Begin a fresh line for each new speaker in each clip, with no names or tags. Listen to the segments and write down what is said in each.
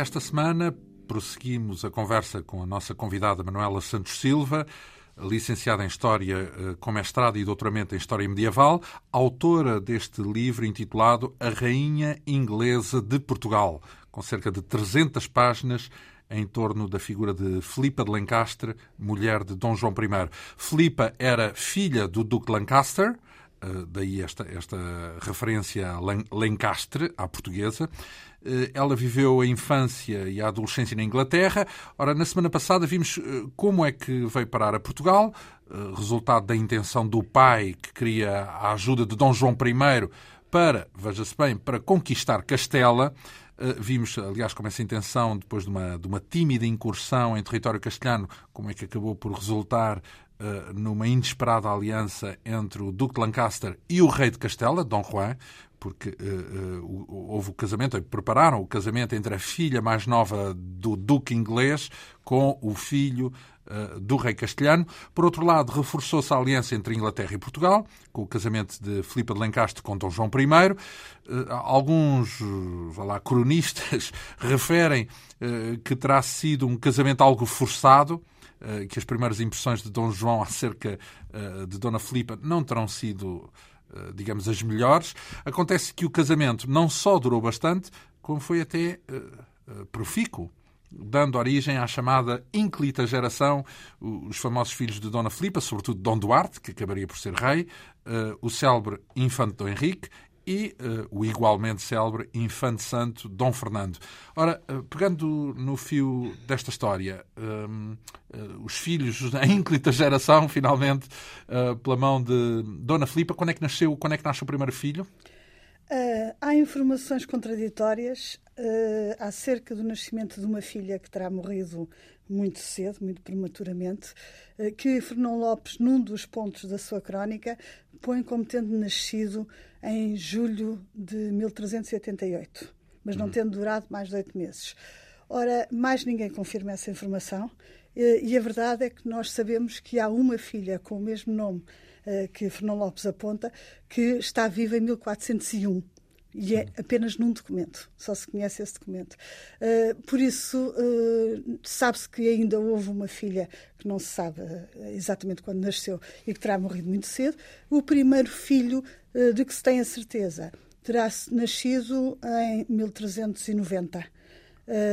Esta semana prosseguimos a conversa com a nossa convidada Manuela Santos Silva, licenciada em História eh, com mestrado e doutoramento em História Medieval, autora deste livro intitulado A Rainha Inglesa de Portugal, com cerca de 300 páginas em torno da figura de Filipa de Lancaster, mulher de Dom João I. Filipa era filha do Duque de Lancaster, eh, daí esta, esta referência a Lancaster, à portuguesa. Eh, ela viveu a infância e a adolescência na Inglaterra. Ora, na semana passada vimos eh, como é que veio parar a Portugal, resultado da intenção do pai que queria a ajuda de Dom João I para, veja-se bem, para conquistar Castela. Vimos, aliás, como essa intenção, depois de uma, de uma tímida incursão em território castelhano, como é que acabou por resultar numa inesperada aliança entre o Duque de Lancaster e o rei de Castela, Dom Juan, porque uh, uh, houve o casamento, prepararam o casamento entre a filha mais nova do Duque inglês com o filho do rei castelhano. Por outro lado, reforçou-se a aliança entre Inglaterra e Portugal, com o casamento de Filipe de Lancaster com Dom João I. Alguns lá, cronistas referem que terá sido um casamento algo forçado, que as primeiras impressões de Dom João acerca de Dona Filipa não terão sido, digamos, as melhores. Acontece que o casamento não só durou bastante, como foi até profícuo dando origem à chamada inclita geração, os famosos filhos de Dona Filipa, sobretudo Dom Duarte, que acabaria por ser rei, o célebre infante Dom Henrique e uh, o igualmente célebre Infante Santo Dom Fernando. Ora, uh, pegando no fio desta história, uh, os filhos, a ínclita geração, finalmente, pela mão de Dona Filipa, quando é que nasceu, quando é que nasce o primeiro filho?
há informações contraditórias acerca do nascimento de uma filha que terá morrido muito cedo, muito prematuramente, que Fernão Lopes, num dos pontos da sua crónica, põe como tendo nascido em julho de 1388, mas não uhum. tendo durado mais de oito meses. Ora, mais ninguém confirma essa informação e a verdade é que nós sabemos que há uma filha com o mesmo nome eh, que Fernão Lopes aponta que está viva em 1401 e é apenas num documento, só se conhece esse documento. Uh, por isso, uh, sabe-se que ainda houve uma filha que não se sabe uh, exatamente quando nasceu e que terá morrido muito cedo. O primeiro filho de que se tem a certeza terá nascido em 1390.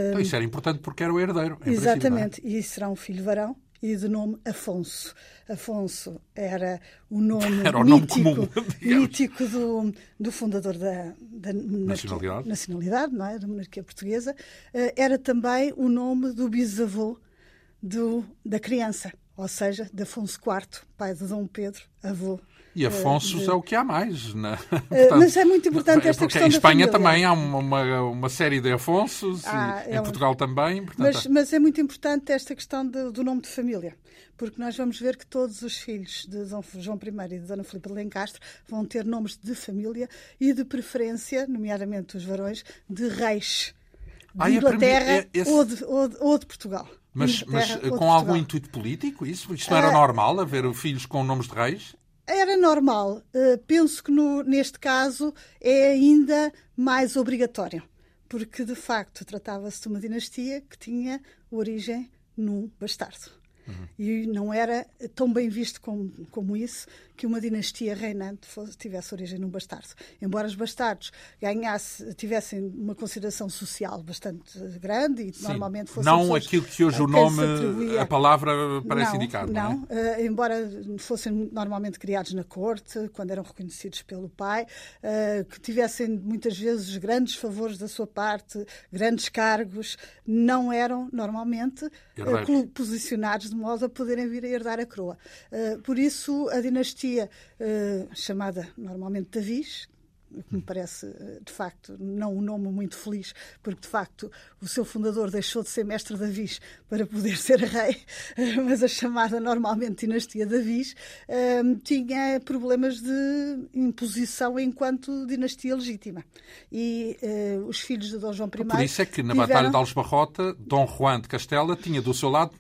Então, isso era importante porque era o herdeiro.
É? Exatamente, e será um filho varão e de nome Afonso. Afonso era o nome,
era o
mítico,
nome comum,
mítico do, do fundador da, da
nacionalidade.
nacionalidade, não é? da monarquia portuguesa. Eh, era também o nome do bisavô do, da criança, ou seja, de Afonso IV, pai de Dom Pedro, avô
e Afonso de... é o que há mais. Né?
Portanto, Mas é muito importante esta questão.
Em Espanha também há uma, uma, uma, série de Afonsos, ah, e, é em Portugal também.
Portanto... Mas, mas, é muito importante esta questão de, do nome de família, porque nós vamos ver que todos os filhos de Dom João I e de Dona Filipe de Lencastre vão ter nomes de família e de preferência, nomeadamente os varões, de reis de ah, Inglaterra esse... ou, de, ou, de, ou de Portugal.
Mas, mas com algum intuito político? Isso, isto não era uh, normal, haver filhos com nomes de reis?
Era normal. Uh, penso que no, neste caso é ainda mais obrigatório, porque de facto tratava-se de uma dinastia que tinha origem num bastardo. Uhum. E não era tão bem visto como, como isso que uma dinastia reinante fosse, tivesse origem num bastardo. Embora os bastardos ganhasse, tivessem uma consideração social bastante grande e Sim. normalmente fossem.
Não aquilo que hoje o nome, a palavra parece
não,
indicar.
Não,
não é?
uh, embora fossem normalmente criados na corte, quando eram reconhecidos pelo pai, uh, que tivessem muitas vezes grandes favores da sua parte, grandes cargos, não eram normalmente uh, posicionados de modo a poderem vir a herdar a coroa. por isso, a dinastia chamada normalmente Davis, o que me parece, de facto, não um nome muito feliz, porque, de facto, o seu fundador deixou de ser mestre Davis para poder ser rei, mas a chamada normalmente dinastia Davis tinha problemas de imposição enquanto dinastia legítima. E os filhos de Dom João I...
Por isso é que, na tiveram... Batalha de Alves Barrota, Dom Juan de Castela tinha do seu lado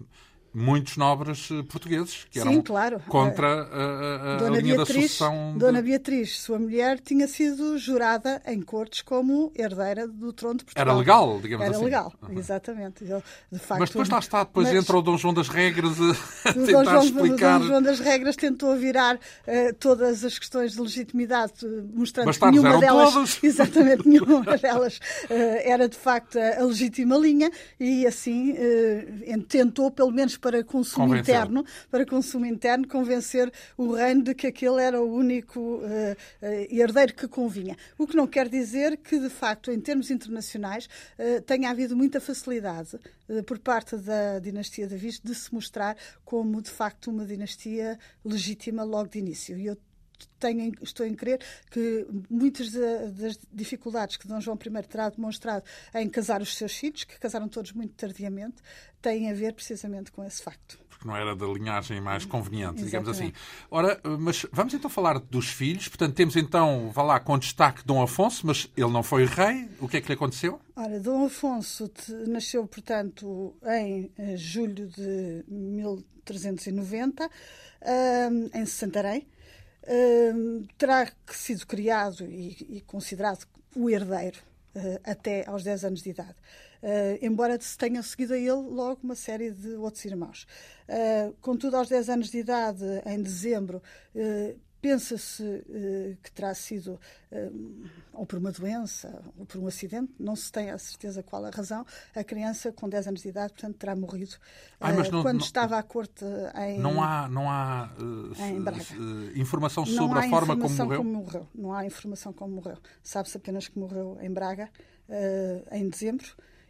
muitos nobres eh, portugueses que eram
Sim, claro.
contra a, a,
Dona
a linha
Beatriz,
da sucessão. De...
Dona Beatriz, sua mulher, tinha sido jurada em cortes como herdeira do trono de Portugal.
Era legal, digamos
Era
assim.
legal, uhum. exatamente. De facto,
mas depois lá está, depois mas... entra o Dom João das Regras a, tentar
Dom João,
explicar.
O Dom João das Regras tentou virar uh, todas as questões de legitimidade, mostrando que nenhuma delas,
todos.
exatamente, nenhuma delas uh, era de facto a, a, legítima linha e assim uh, tentou, pelo menos para consumo Convenceu. interno, para consumo interno, convencer o reino de que aquele era o único uh, herdeiro que convinha. O que não quer dizer que, de facto, em termos internacionais, uh, tenha havido muita facilidade por parte da dinastia Davis de se mostrar como, de facto, uma dinastia legítima logo de início. E eu tenho, estou em crer que muitas das dificuldades que Dom João I terá demonstrado em casar os seus filhos, que casaram todos muito tardiamente, têm a ver precisamente com esse facto
porque não era da linhagem mais conveniente, digamos assim. Ora, mas vamos então falar dos filhos. Portanto, temos então, vá lá, com destaque Dom Afonso, mas ele não foi rei. O que é que lhe aconteceu?
Ora, Dom Afonso nasceu, portanto, em eh, julho de 1390, em Santarém. Terá sido criado e, e considerado o herdeiro uh, até aos 10 anos de idade. Uh, embora se tenham seguido a ele logo uma série de outros irmãos. Uh, contudo, aos 10 anos de idade, em dezembro, uh, pensa-se que terá sido ou por uma doença ou por um acidente, não se tem a certeza qual a razão, a criança com 10 anos de idade, portanto, terá morrido Ai, não, quando não, estava à corte em
Não há, não há informação sobre a forma como morreu?
como morreu? Não há informação como morreu. Sabe-se apenas que morreu em Braga em dezembro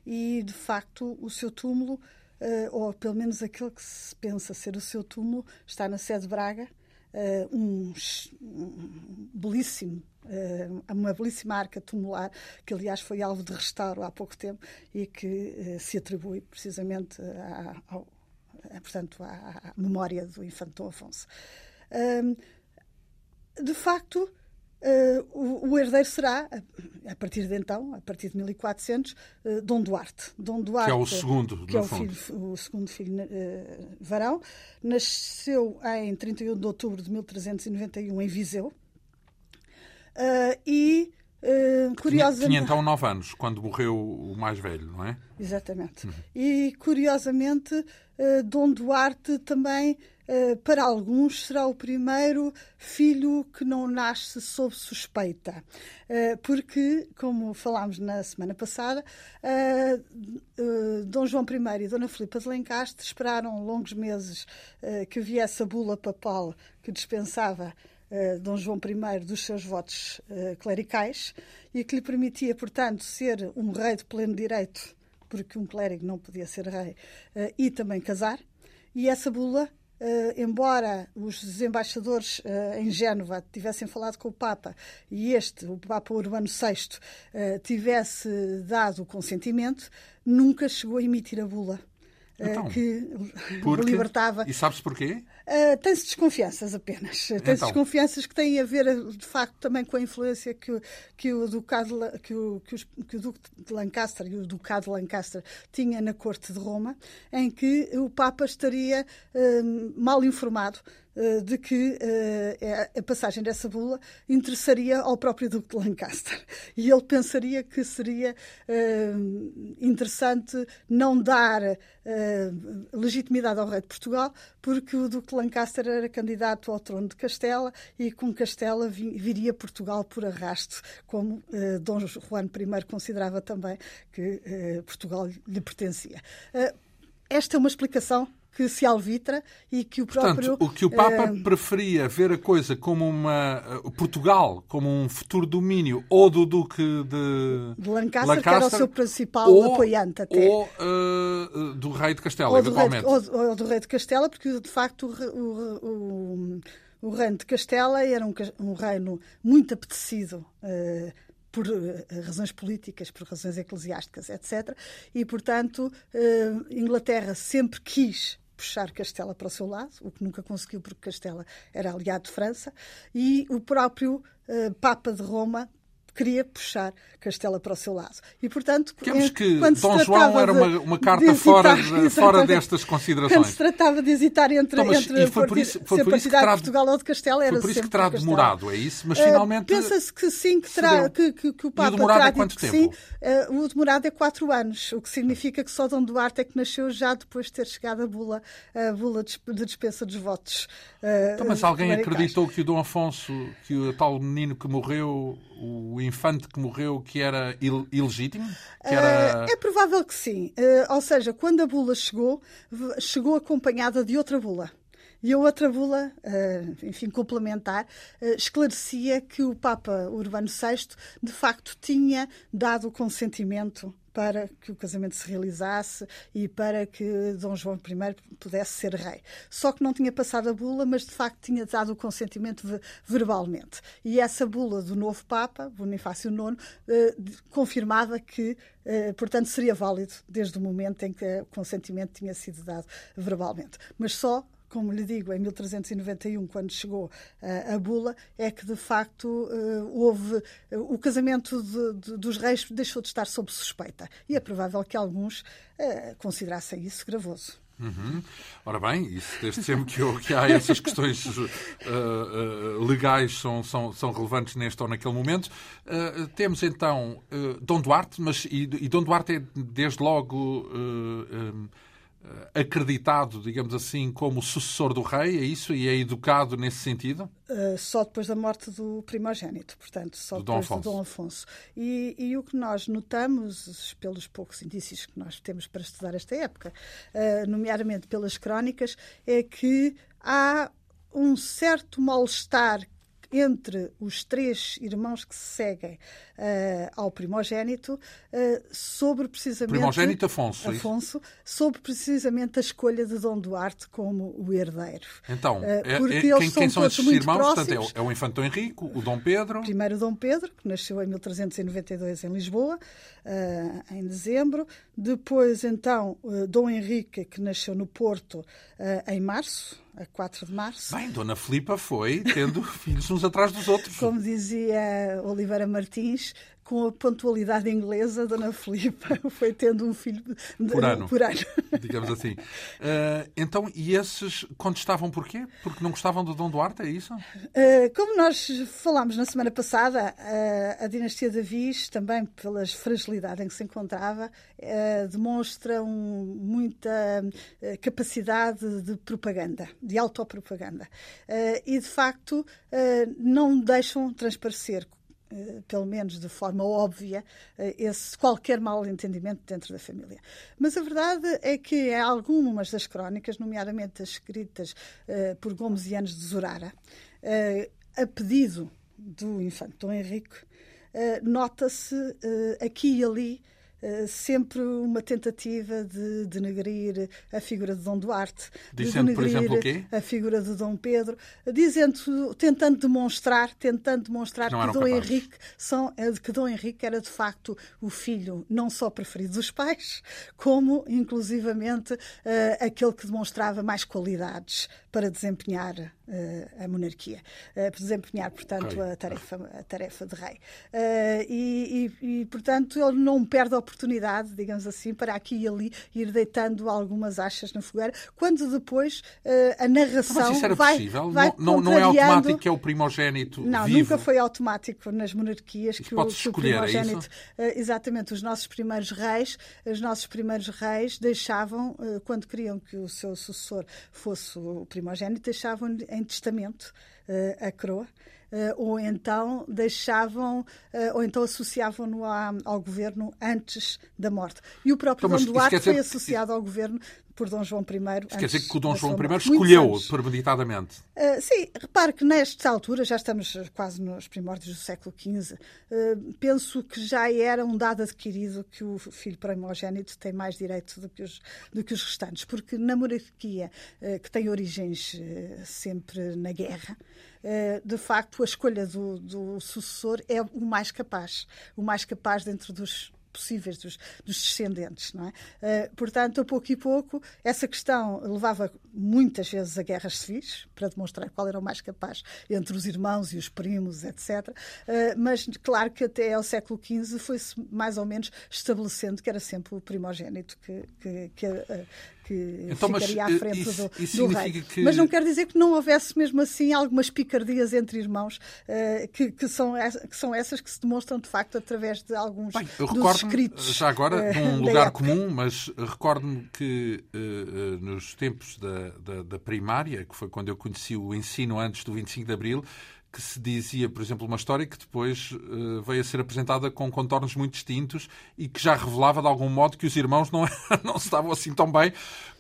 e, de facto, o seu túmulo, uh, ou pelo menos aquele que se pensa ser o seu túmulo, está na sede de Braga, uh, um, um, belíssimo, uh, uma belíssima arca tumular, que aliás foi alvo de restauro há pouco tempo e que se atribui precisamente à, ao, portanto, à, à, memória do infante Dom Afonso. de facto, Uh, o, o, herdeiro será, a, a, partir de então, a partir de 1400, uh, Dom Duarte. Dom Duarte.
Que é o segundo,
que é o, filho, o, segundo filho uh, varão. Nasceu em 31 de outubro de 1391 em Viseu. e, curiosamente...
Tinha, tinha então 9 anos, quando morreu o mais velho, não é?
Exatamente. Uhum. E, curiosamente, Dom Duarte também eh, para alguns, será o primeiro filho que não nasce sob suspeita. Eh, porque, como falámos na semana passada, eh, Dom João I e Dona Filipa de Lencastre esperaram longos meses que viesse a bula papal que dispensava Dom João I dos seus votos clericais e que lhe permitia, portanto, ser um rei de pleno direito, porque um clérigo não podia ser rei, e também casar. E essa bula Uh, embora os embaixadores uh, em Génova tivessem falado com o Papa e este, o Papa Urbano VI, uh, eh, tivesse dado o consentimento, nunca chegou a emitir a bula. Então, que
porque?
libertava.
E sabe-se porquê?
Uh, Tem-se desconfianças apenas. Tem-se então. desconfianças que têm a ver, de facto, também com a influência que, o, que, o, Ducado, que, o, que, os, que o Duque de Lancaster e o Ducado de Lancaster tinha na corte de Roma, em que o Papa estaria uh, mal informado uh, de que a passagem dessa bula interessaria ao próprio Duque de Lancaster. E ele pensaria que seria interessante não dar legitimidade ao rei de Portugal, porque o Duque de Lancaster era candidato ao trono de Castela e com Castela viria Portugal por arrasto, como eh, Dom Juan I considerava também que eh, Portugal lhe pertencia. Eh, esta é uma explicação que se alvitra e que o próprio...
Portanto, o que o Papa uh... preferia ver a coisa como uma... Uh, Portugal como um futuro domínio ou do Duque de...
De Lancaster, Lancaster que era o seu principal ou, apoiante até.
Ou uh, do Rei de Castela, ou eventualmente.
Do rei ou, ou, do Rei de Castela, porque de facto o, o, o, reino de Castela era um, um reino muito apetecido por razões políticas, por razões eclesiásticas, etc. E, portanto, Inglaterra sempre quis puxar Castela para o seu lado, o que nunca conseguiu porque Castela era aliado de França, e o próprio uh, Papa de Roma queria puxar Castela para o seu lado. E, portanto,
Temos que Dom João era uma, uma carta fora, de, fora destas considerações.
Quando se tratava de hesitar entre,
então,
entre
foi por isso, foi por isso que terá,
de Portugal ou de Castela, era
Foi por isso que terá demorado, é isso? Mas
uh,
finalmente.
Pensa-se que sim, que, terá, que, que, que, o Papa
e o demorado
terá
é quanto
tempo?
sim.
Uh, o demorado é quatro anos, o que significa que só Dom Duarte é que nasceu já depois de ter chegado a bula, a bula de dispensa dos votos.
Uh, então, mas alguém acreditou que o Dom Afonso, que o tal menino que morreu, o infante que morreu, que era il ilegítimo? Que era...
É provável que sim. Uh, ou seja, quando a bula chegou, chegou acompanhada de outra bula. E a outra bula, enfim, complementar, esclarecia que o Papa Urbano VI, de facto, tinha dado o consentimento para que o casamento se realizasse e para que Dom João I pudesse ser rei. Só que não tinha passado a bula, mas de facto tinha dado o consentimento verbalmente. E essa bula do novo Papa, Bonifácio IX, eh, confirmava que, eh, portanto, seria válido desde o momento em que o consentimento tinha sido dado verbalmente. Mas só como lhe digo, em 1391, quando chegou uh, a bula, é que de facto uh, houve uh, o casamento de, de, dos reis deixou de estar sob suspeita. E é provável que alguns considerassem isso gravoso.
Uhum. Ora bem, isso desde sempre que, que há essas questões legais são, são, são relevantes neste ou naquele momento. temos então Dom Duarte, mas e, e Dom Duarte é desde logo um, acreditado, digamos assim, como sucessor do rei, é isso? E é educado nesse sentido?
Uh, só depois da morte do primogênito, portanto, só
do
depois
Dom
do Dom Afonso. E, e, o que nós notamos, pelos poucos indícios que nós temos para estudar esta época, uh, nomeadamente pelas crónicas, é que há um certo mal-estar entre os três irmãos que se seguem uh, ao primogênito uh, sobre precisamente
primogênito Afonso,
é Afonso sobre precisamente a escolha de Dom Duarte como o herdeiro.
Então, uh, é, quem, quem são esses irmãos? Portanto, é, o, é o Infante Henrique, o Dom Pedro.
Primeiro Dom Pedro, que nasceu em 1392 em Lisboa, em dezembro. Depois, então, Dom Henrique, que nasceu no Porto em março a 4 de março.
Bem, Dona Filipa foi tendo filhos uns atrás dos outros.
Como dizia Oliveira Martins, com a pontualidade inglesa, Dona Filipa foi tendo um filho de,
por, ano,
por ano,
digamos assim. Uh, então, e esses contestavam porquê? Porque não gostavam do Dom Duarte, é isso?
Uh, como nós falámos na semana passada, uh, a dinastia de Avis, também pela fragilidade em que se encontrava, demonstra um, muita capacidade de propaganda, de autopropaganda. e, de facto, não deixam transparecer eh, pelo menos de forma óbvia, esse qualquer mal entendimento dentro da família. Mas a verdade é que em algumas das crónicas, nomeadamente as escritas uh, por Gomesianos de Zorara, uh, a pedido do infante Dom Henrique, uh, nota-se aqui e ali sempre uma tentativa de denegrir a figura de Dom Duarte,
dizendo,
de
por exemplo, o quê?
a figura de Dom Pedro, dizendo, tentando demonstrar, tentando demonstrar que, que Dom Henrique são, eh, que Dom Henrique era de facto o filho não só preferido dos pais, como inclusivamente uh, aquele que demonstrava mais qualidades para desempenhar a monarquia, uh, para desempenhar, portanto, a, tarefa, a tarefa de rei. E, e, e, portanto, ele não perde a oportunidade, digamos assim, para aqui e ali ir deitando algumas achas na fogueira, quando depois a narração
Mas isso era
vai,
possível?
vai
não, não é automático que é o primogênito
Não,
vivo.
nunca foi automático nas monarquias
que o, que o, primogênito...
É exatamente, os nossos primeiros reis, os nossos primeiros reis deixavam, quando queriam que o seu sucessor fosse o primogênito, deixavam em testamento a coroa. uh, ou então deixavam, uh, ou então associavam-no ao governo antes da morte. E o próprio então, Dom Duarte foi associado ao governo por Dom João I.
Isso quer dizer que o Dom João I escolheu premeditadamente?
Uh, sim, repare que nesta altura, já estamos quase nos primórdios do século XV, uh, penso que já era um dado adquirido que o filho primogênito tem mais direito do que os, do que os restantes, porque na monarquia, uh, que tem origens sempre na guerra, de facto a escolha do, do sucessor é o mais capaz, o mais capaz dentro dos possíveis dos, dos descendentes. Não é? portanto, a pouco e pouco, essa questão levava muitas vezes a guerras civis, para demonstrar qual era o mais capaz entre os irmãos e os primos, etc. mas, claro que até ao século XV foi-se mais ou menos estabelecendo que era sempre o primogênito que, que, que que então, ficaria à eh, frente isso, do, isso do rei. Que... Mas não quer dizer que não houvesse mesmo assim algumas picardias entre irmãos uh, que, que, são, que são essas que se demonstram de facto através de alguns Bem, eu dos escritos.
Já agora, uh, de um lugar comum, mas recordo-me que uh, nos tempos da, da, da primária, que foi quando eu conheci o ensino antes do 25 de Abril, que se dizia, por exemplo, uma história que depois uh, veio a ser apresentada com contornos muito distintos e que já revelava de algum modo que os irmãos não, não se estavam assim tão bem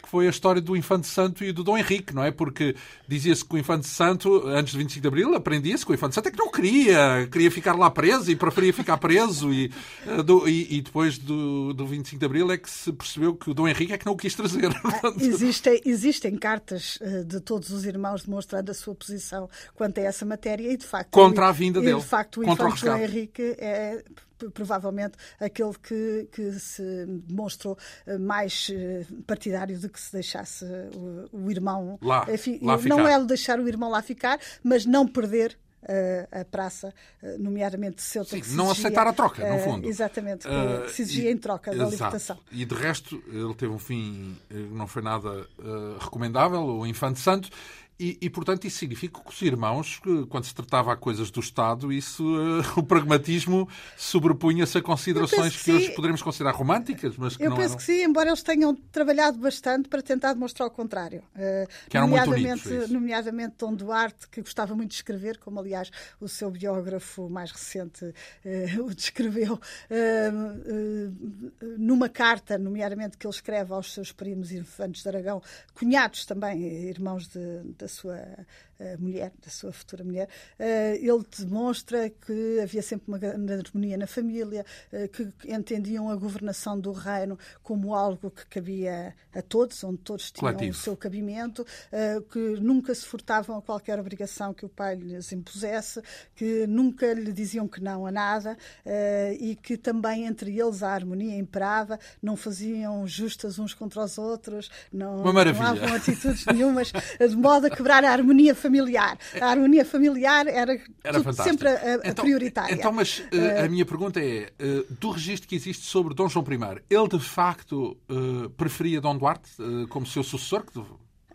que foi a história do Infante Santo e do Dom Henrique, não é? Porque dizia-se que o Infante Santo, antes de 25 de Abril, aprendia-se que o Infante Santo é que não queria, queria ficar lá preso e preferia ficar preso. E, eh, do, e, e, depois do, do 25 de Abril é que se percebeu que o Dom Henrique é que não o quis trazer.
Existem, existem cartas eh, de todos os irmãos demonstrando a sua posição quanto a essa matéria e, de facto.
Contra a vinda dele.
De facto, o Infante Dom Henrique é provavelmente aquele que, que se demonstrou eh, mais eh, partidário de que se deixasse o, o irmão.
Lá, enfim, lá
não é o deixar o irmão lá ficar, mas não perder a, praça, eh, nomeadamente Ceuta.
Sim, não exigia, aceitar a troca, no fundo.
Exatamente, que se exigia em troca da libertação.
E de resto, ele teve um fim, não foi nada uh, recomendável, o Infante Santo, e, e, portanto, isso significa que os irmãos, quando se tratava a coisas do Estado, isso, uh, o pragmatismo sobrepunha-se a considerações que, que hoje poderíamos considerar românticas, mas que
Eu
não
penso
eram...
que sim, embora eles tenham trabalhado bastante para tentar demonstrar o contrário. Uh,
que eram nomeadamente, muito unidos,
nomeadamente Dom Duarte, que gostava muito de escrever, como aliás o seu biógrafo mais recente uh, o descreveu, numa carta, nomeadamente que ele escreve aos seus primos infantes de Aragão, cunhados também, irmãos de, de da sua mulher, da sua futura mulher, eh, ele demonstra que havia sempre uma grande harmonia na família, eh, que entendiam a governação do reino como algo que cabia a todos, onde todos tinham Coletivo. o seu cabimento, eh, que nunca se furtavam a qualquer obrigação que o pai lhes impusesse, que nunca lhe diziam que não a nada e que também entre eles a harmonia imperava, não faziam justas uns contra os outros, não,
não
atitudes nenhumas, de modo a quebrar a harmonia familiar. A harmonia familiar era, era sempre a, a
então,
prioritária.
Então, mas uh, a minha pergunta é: uh, do registro que existe sobre Dom João I, ele de facto uh, preferia Dom Duarte como seu sucessor?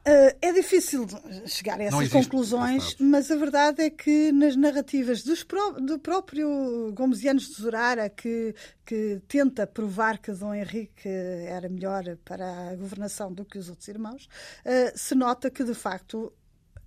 É difícil chegar a essas conclusões, mas a verdade é que nas narrativas pró do próprio Gomes Anos de Zorara, que, que tenta provar que Dom Henrique era melhor para a governação do que os outros irmãos, se nota que, de facto,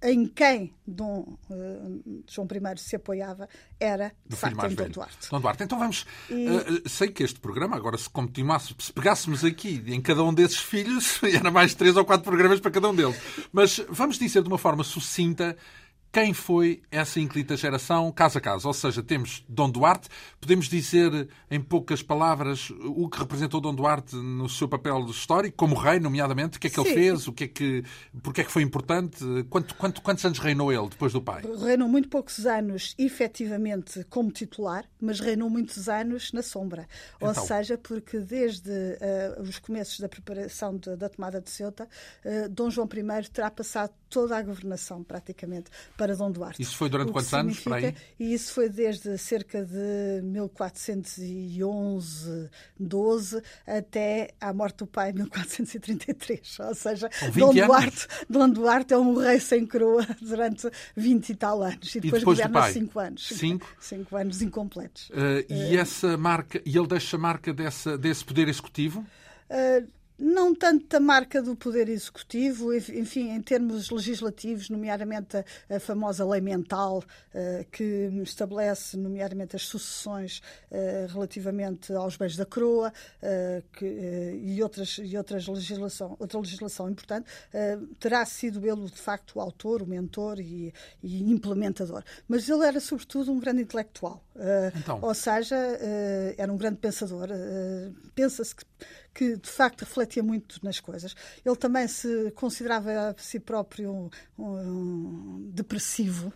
em quem Dom uh, João I se apoiava era, de facto, em Dom Duarte.
Dom Duarte. Então vamos... E... Uh, sei que este programa, agora se continuássemos, se pegássemos aqui em cada um desses filhos, era mais três ou quatro programas para cada um deles. Mas vamos dizer de uma forma sucinta quem foi essa inclita geração, caso a caso. Ou seja, temos Dom Duarte, podemos dizer em poucas palavras o que representou Dom Duarte no seu papel histórico, como rei, nomeadamente, o que é que Sim. ele fez, o que é que, porque é que foi importante, quanto, quanto, quantos anos reinou ele depois do pai?
Reinou muito poucos anos, efetivamente, como titular, mas reinou muitos anos na sombra. Ou então. seja, porque desde uh, os começos da preparação de, da tomada de Ceuta, uh, Dom João I terá passado toda a governação, praticamente, para Dom Duarte.
Isso foi durante quantos anos?
E isso foi desde cerca de 1411, 12, até à morte do pai em 1433. Ou seja, Dom Duarte, Dom Duarte é um rei sem coroa durante 20 e tal anos. E depois, e depois governa 5 anos.
5?
5 anos incompletos.
Uh, e uh, essa marca, e ele deixa a marca dessa, desse poder executivo?
Uh, não tanto da marca do Poder Executivo, enfim, em termos legislativos, nomeadamente a, a famosa lei mental, uh, que estabelece, nomeadamente, as sucessões uh, relativamente aos bens da coroa uh, que, e, outras, e outras legislação, outra legislação importante, terá sido ele, de facto, o autor, o mentor e, e implementador. Mas ele era, sobretudo, um grande intelectual. Então. Ou seja, era um grande pensador. Pensa-se que que de facto refletia muito nas coisas. Ele também se considerava a si próprio um, um depressivo,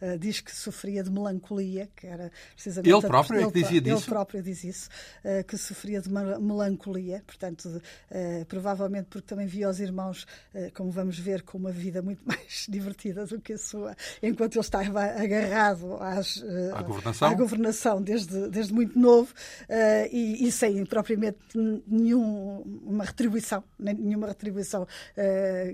Uh, diz que sofria de melancolia, que era precisamente.
Ele próprio é que dizia
ele,
disso?
Ele próprio diz isso, uh, que sofria de melancolia, portanto, uh, provavelmente porque também via os irmãos, como vamos ver, com uma vida muito mais divertida do que a sua, enquanto ele estava agarrado às,
à governação,
à governação desde, desde muito novo e, e, sem propriamente nenhuma retribuição, nenhuma retribuição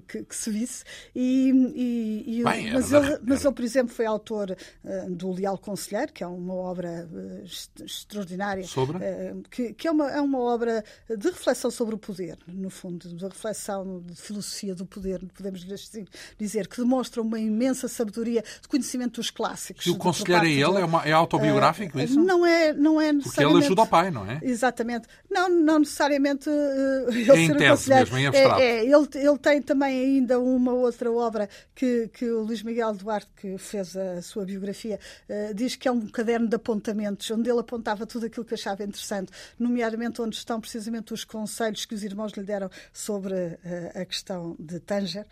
que, que, se visse. E, e, e
Bem,
mas, ele, mas ele, por exemplo, foi autor uh, do Leal Conselheiro, que é uma obra uh, extraordinária.
Sobre?
Uh, que, que é, uma, é uma obra de reflexão sobre o poder, no fundo, de reflexão de filosofia do poder, podemos assim dizer, que demonstra uma imensa sabedoria de conhecimento dos clássicos.
E o Conselheiro é ele? É, uma, é autobiográfico isso?
Não é, não é necessariamente.
Porque ele ajuda o pai, não é?
Exatamente. Não, não necessariamente ele
é ser o mesmo, em abstrato.
É, é, ele, ele tem também ainda uma outra obra que, que o Luís Miguel Duarte, que fez a sua biografia, uh, diz que é um caderno de apontamentos, onde ele apontava tudo aquilo que achava interessante, nomeadamente onde estão precisamente os conselhos que os irmãos lhe deram sobre uh, a questão de Tanger,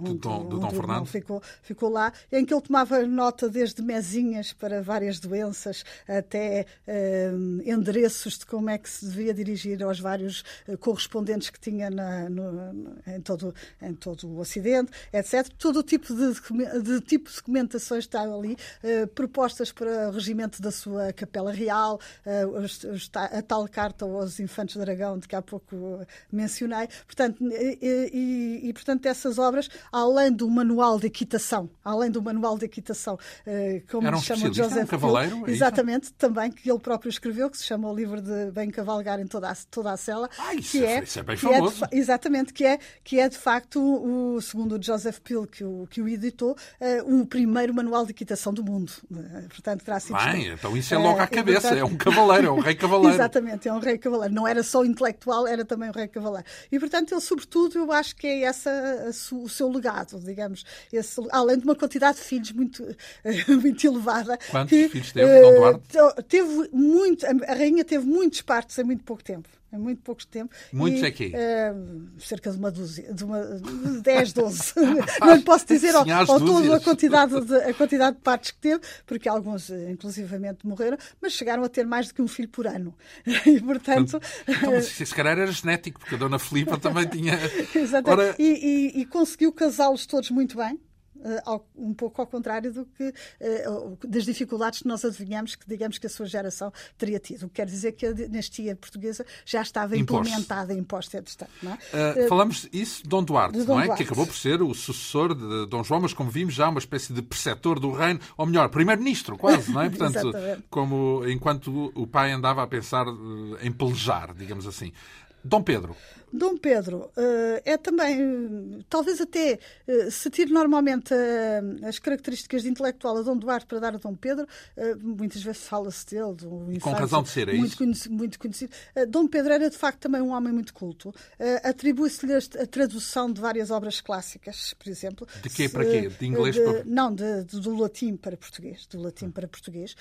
onde,
do Dom, do
onde
Fernando.
Ficou, ficou lá, em que ele tomava nota desde mesinhas para várias doenças até endereços de como é que se devia dirigir aos vários correspondentes que tinha na, no, em, todo, em todo o Ocidente, etc. Todo o tipo de, de tipo de estavam ali, uh, propostas para o regimento da sua capela real, uh, os, os, a tal carta aos infantes de Aragão, de que há pouco mencionei. Portanto, e, e, e, portanto, essas obras, além do manual de equitação, além do manual de equitação, como
Era um
se chama Joseph
um cavaleiro,
é exatamente, também, que ele próprio escreveu, que se chama o livro de Bem Cavalgar em toda a, toda a cela.
Ah, isso,
que é,
isso é bem famoso.
É de, exatamente, que é, que é de facto, o, segundo o Joseph Peel, que o, que o editou, uh, o primeiro manual de equitação do mundo. Uh, portanto, terá sido.
Bem, então isso é logo à cabeça, portanto... é um cavaleiro, é um rei cavaleiro.
Exatamente, é um rei cavaleiro. Não era só intelectual, era também um rei cavaleiro. E, portanto, ele, sobretudo, eu acho que é essa o seu legado, digamos. Esse, além de uma quantidade de filhos muito, muito elevada.
Quantos
que,
filhos teve, Dom Duarte?
Teve muito, a rainha teve muitos partos em muito pouco tempo em muito pouco tempo.
Muitos
e,
aqui?
Uh, cerca de uma dúzia, de uma, de 10, 12. não lhe posso dizer ao, ao todo a quantidade, de, a quantidade de partes que teve, porque alguns, inclusivamente, morreram, mas chegaram a ter mais do que um filho por ano. E, portanto.
Então, se, se calhar era genético, porque a Dona Filipa também tinha.
Exatamente. Ora... E, e, e conseguiu casá-los todos muito bem. Uh, um pouco ao contrário do que uh, das dificuldades que nós adivinhamos que digamos que a sua geração teria tido. O que quer dizer que a dinastia portuguesa já estava implementada, imposta, etc.
É? Uh, falamos isso de Dom Duarte,
de Dom
não é?
Duarte.
Que acabou por ser o sucessor de Dom João, mas como vimos já uma espécie de preceptor do reino, ou melhor, primeiro-ministro quase, não é? Portanto, como enquanto o pai andava a pensar em pelejar, digamos assim. Dom Pedro.
Dom Pedro uh, é também, talvez até uh, se tire normalmente uh, as características de intelectual a Dom Duarte para dar a Dom Pedro, muitas vezes fala-se dele. Do
Com razão de ser, é
muito
isso?
Conhecido, muito conhecido. Dom Pedro era de facto também um homem muito culto. Atribui-se-lhe a tradução de várias obras clássicas, por exemplo.
De quê para quê? De inglês
de,
para...
Não, de, de, do latim para português. Do latim para português.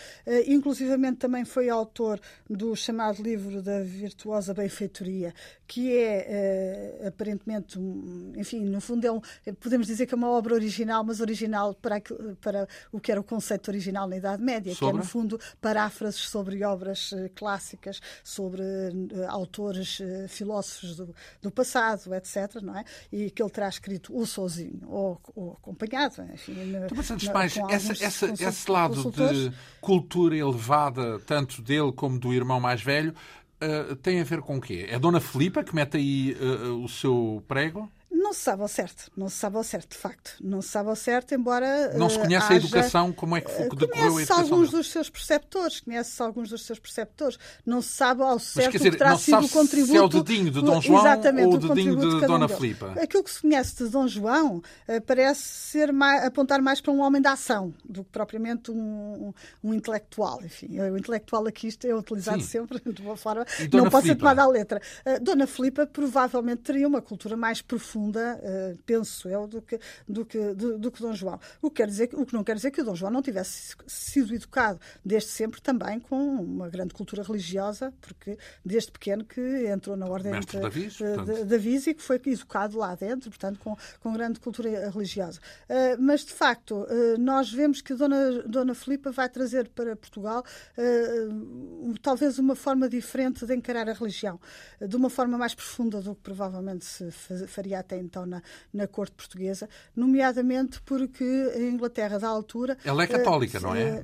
inclusivamente também foi autor do chamado livro da virtuosa benfeitoria, que é uh, aparentemente, um, enfim, no fundo é um, podemos dizer que é uma obra original, mas original para, para o que era o conceito original na Idade Média,
sobre?
que é no fundo paráfrases sobre obras uh, clássicas, sobre uh, autores filósofos do, do, passado, etc. Não é? E que ele terá escrito ou sozinho ou, ou acompanhado. Enfim,
então, mas antes mais, essa, essa, esse lado de cultura elevada, tanto dele como do irmão mais velho, Uh, tem a ver com o quê? É a Dona Filipa que mete aí uh, o seu prego?
Não se sabe ao certo, não se sabe ao certo, de facto. Não se sabe ao certo, embora.
Não se conhece
haja,
a educação, como é que decorreu a educação?
alguns dos seus preceptores, conhece alguns dos seus preceptores. Não se sabe ao certo
Mas, dizer,
que terá sido o contributo.
Se é o dedinho de Dom João
exatamente,
ou o dedinho de, de Dona
um
Filipa.
Aquilo que se conhece de Dom João uh, parece ser mais, apontar mais para um homem da ação do que propriamente um, um, intelectual. Enfim, o intelectual aqui isto é utilizado
Sim.
sempre de uma forma. Não pode ser tomada à letra. Uh, Dona Filipa provavelmente teria uma cultura mais profunda Filipa, uh, penso eu, do que, do, que, do, do que Dom João. O que, quer dizer, o que não quer dizer que o Dom João não tivesse sido educado desde sempre também com uma grande cultura religiosa, porque desde pequeno que entrou na ordem
Mestre de, Davis,
de, de Avis e que foi educado lá dentro, portanto, com, com grande cultura religiosa. Uh, mas, de facto, uh, nós vemos que Dona, Dona Filipa vai trazer para Portugal uh, talvez uma forma diferente de encarar a religião, de uma forma mais profunda do que provavelmente se faria até então na, na corte portuguesa, nomeadamente porque a Inglaterra da altura.
Ela é católica, não é?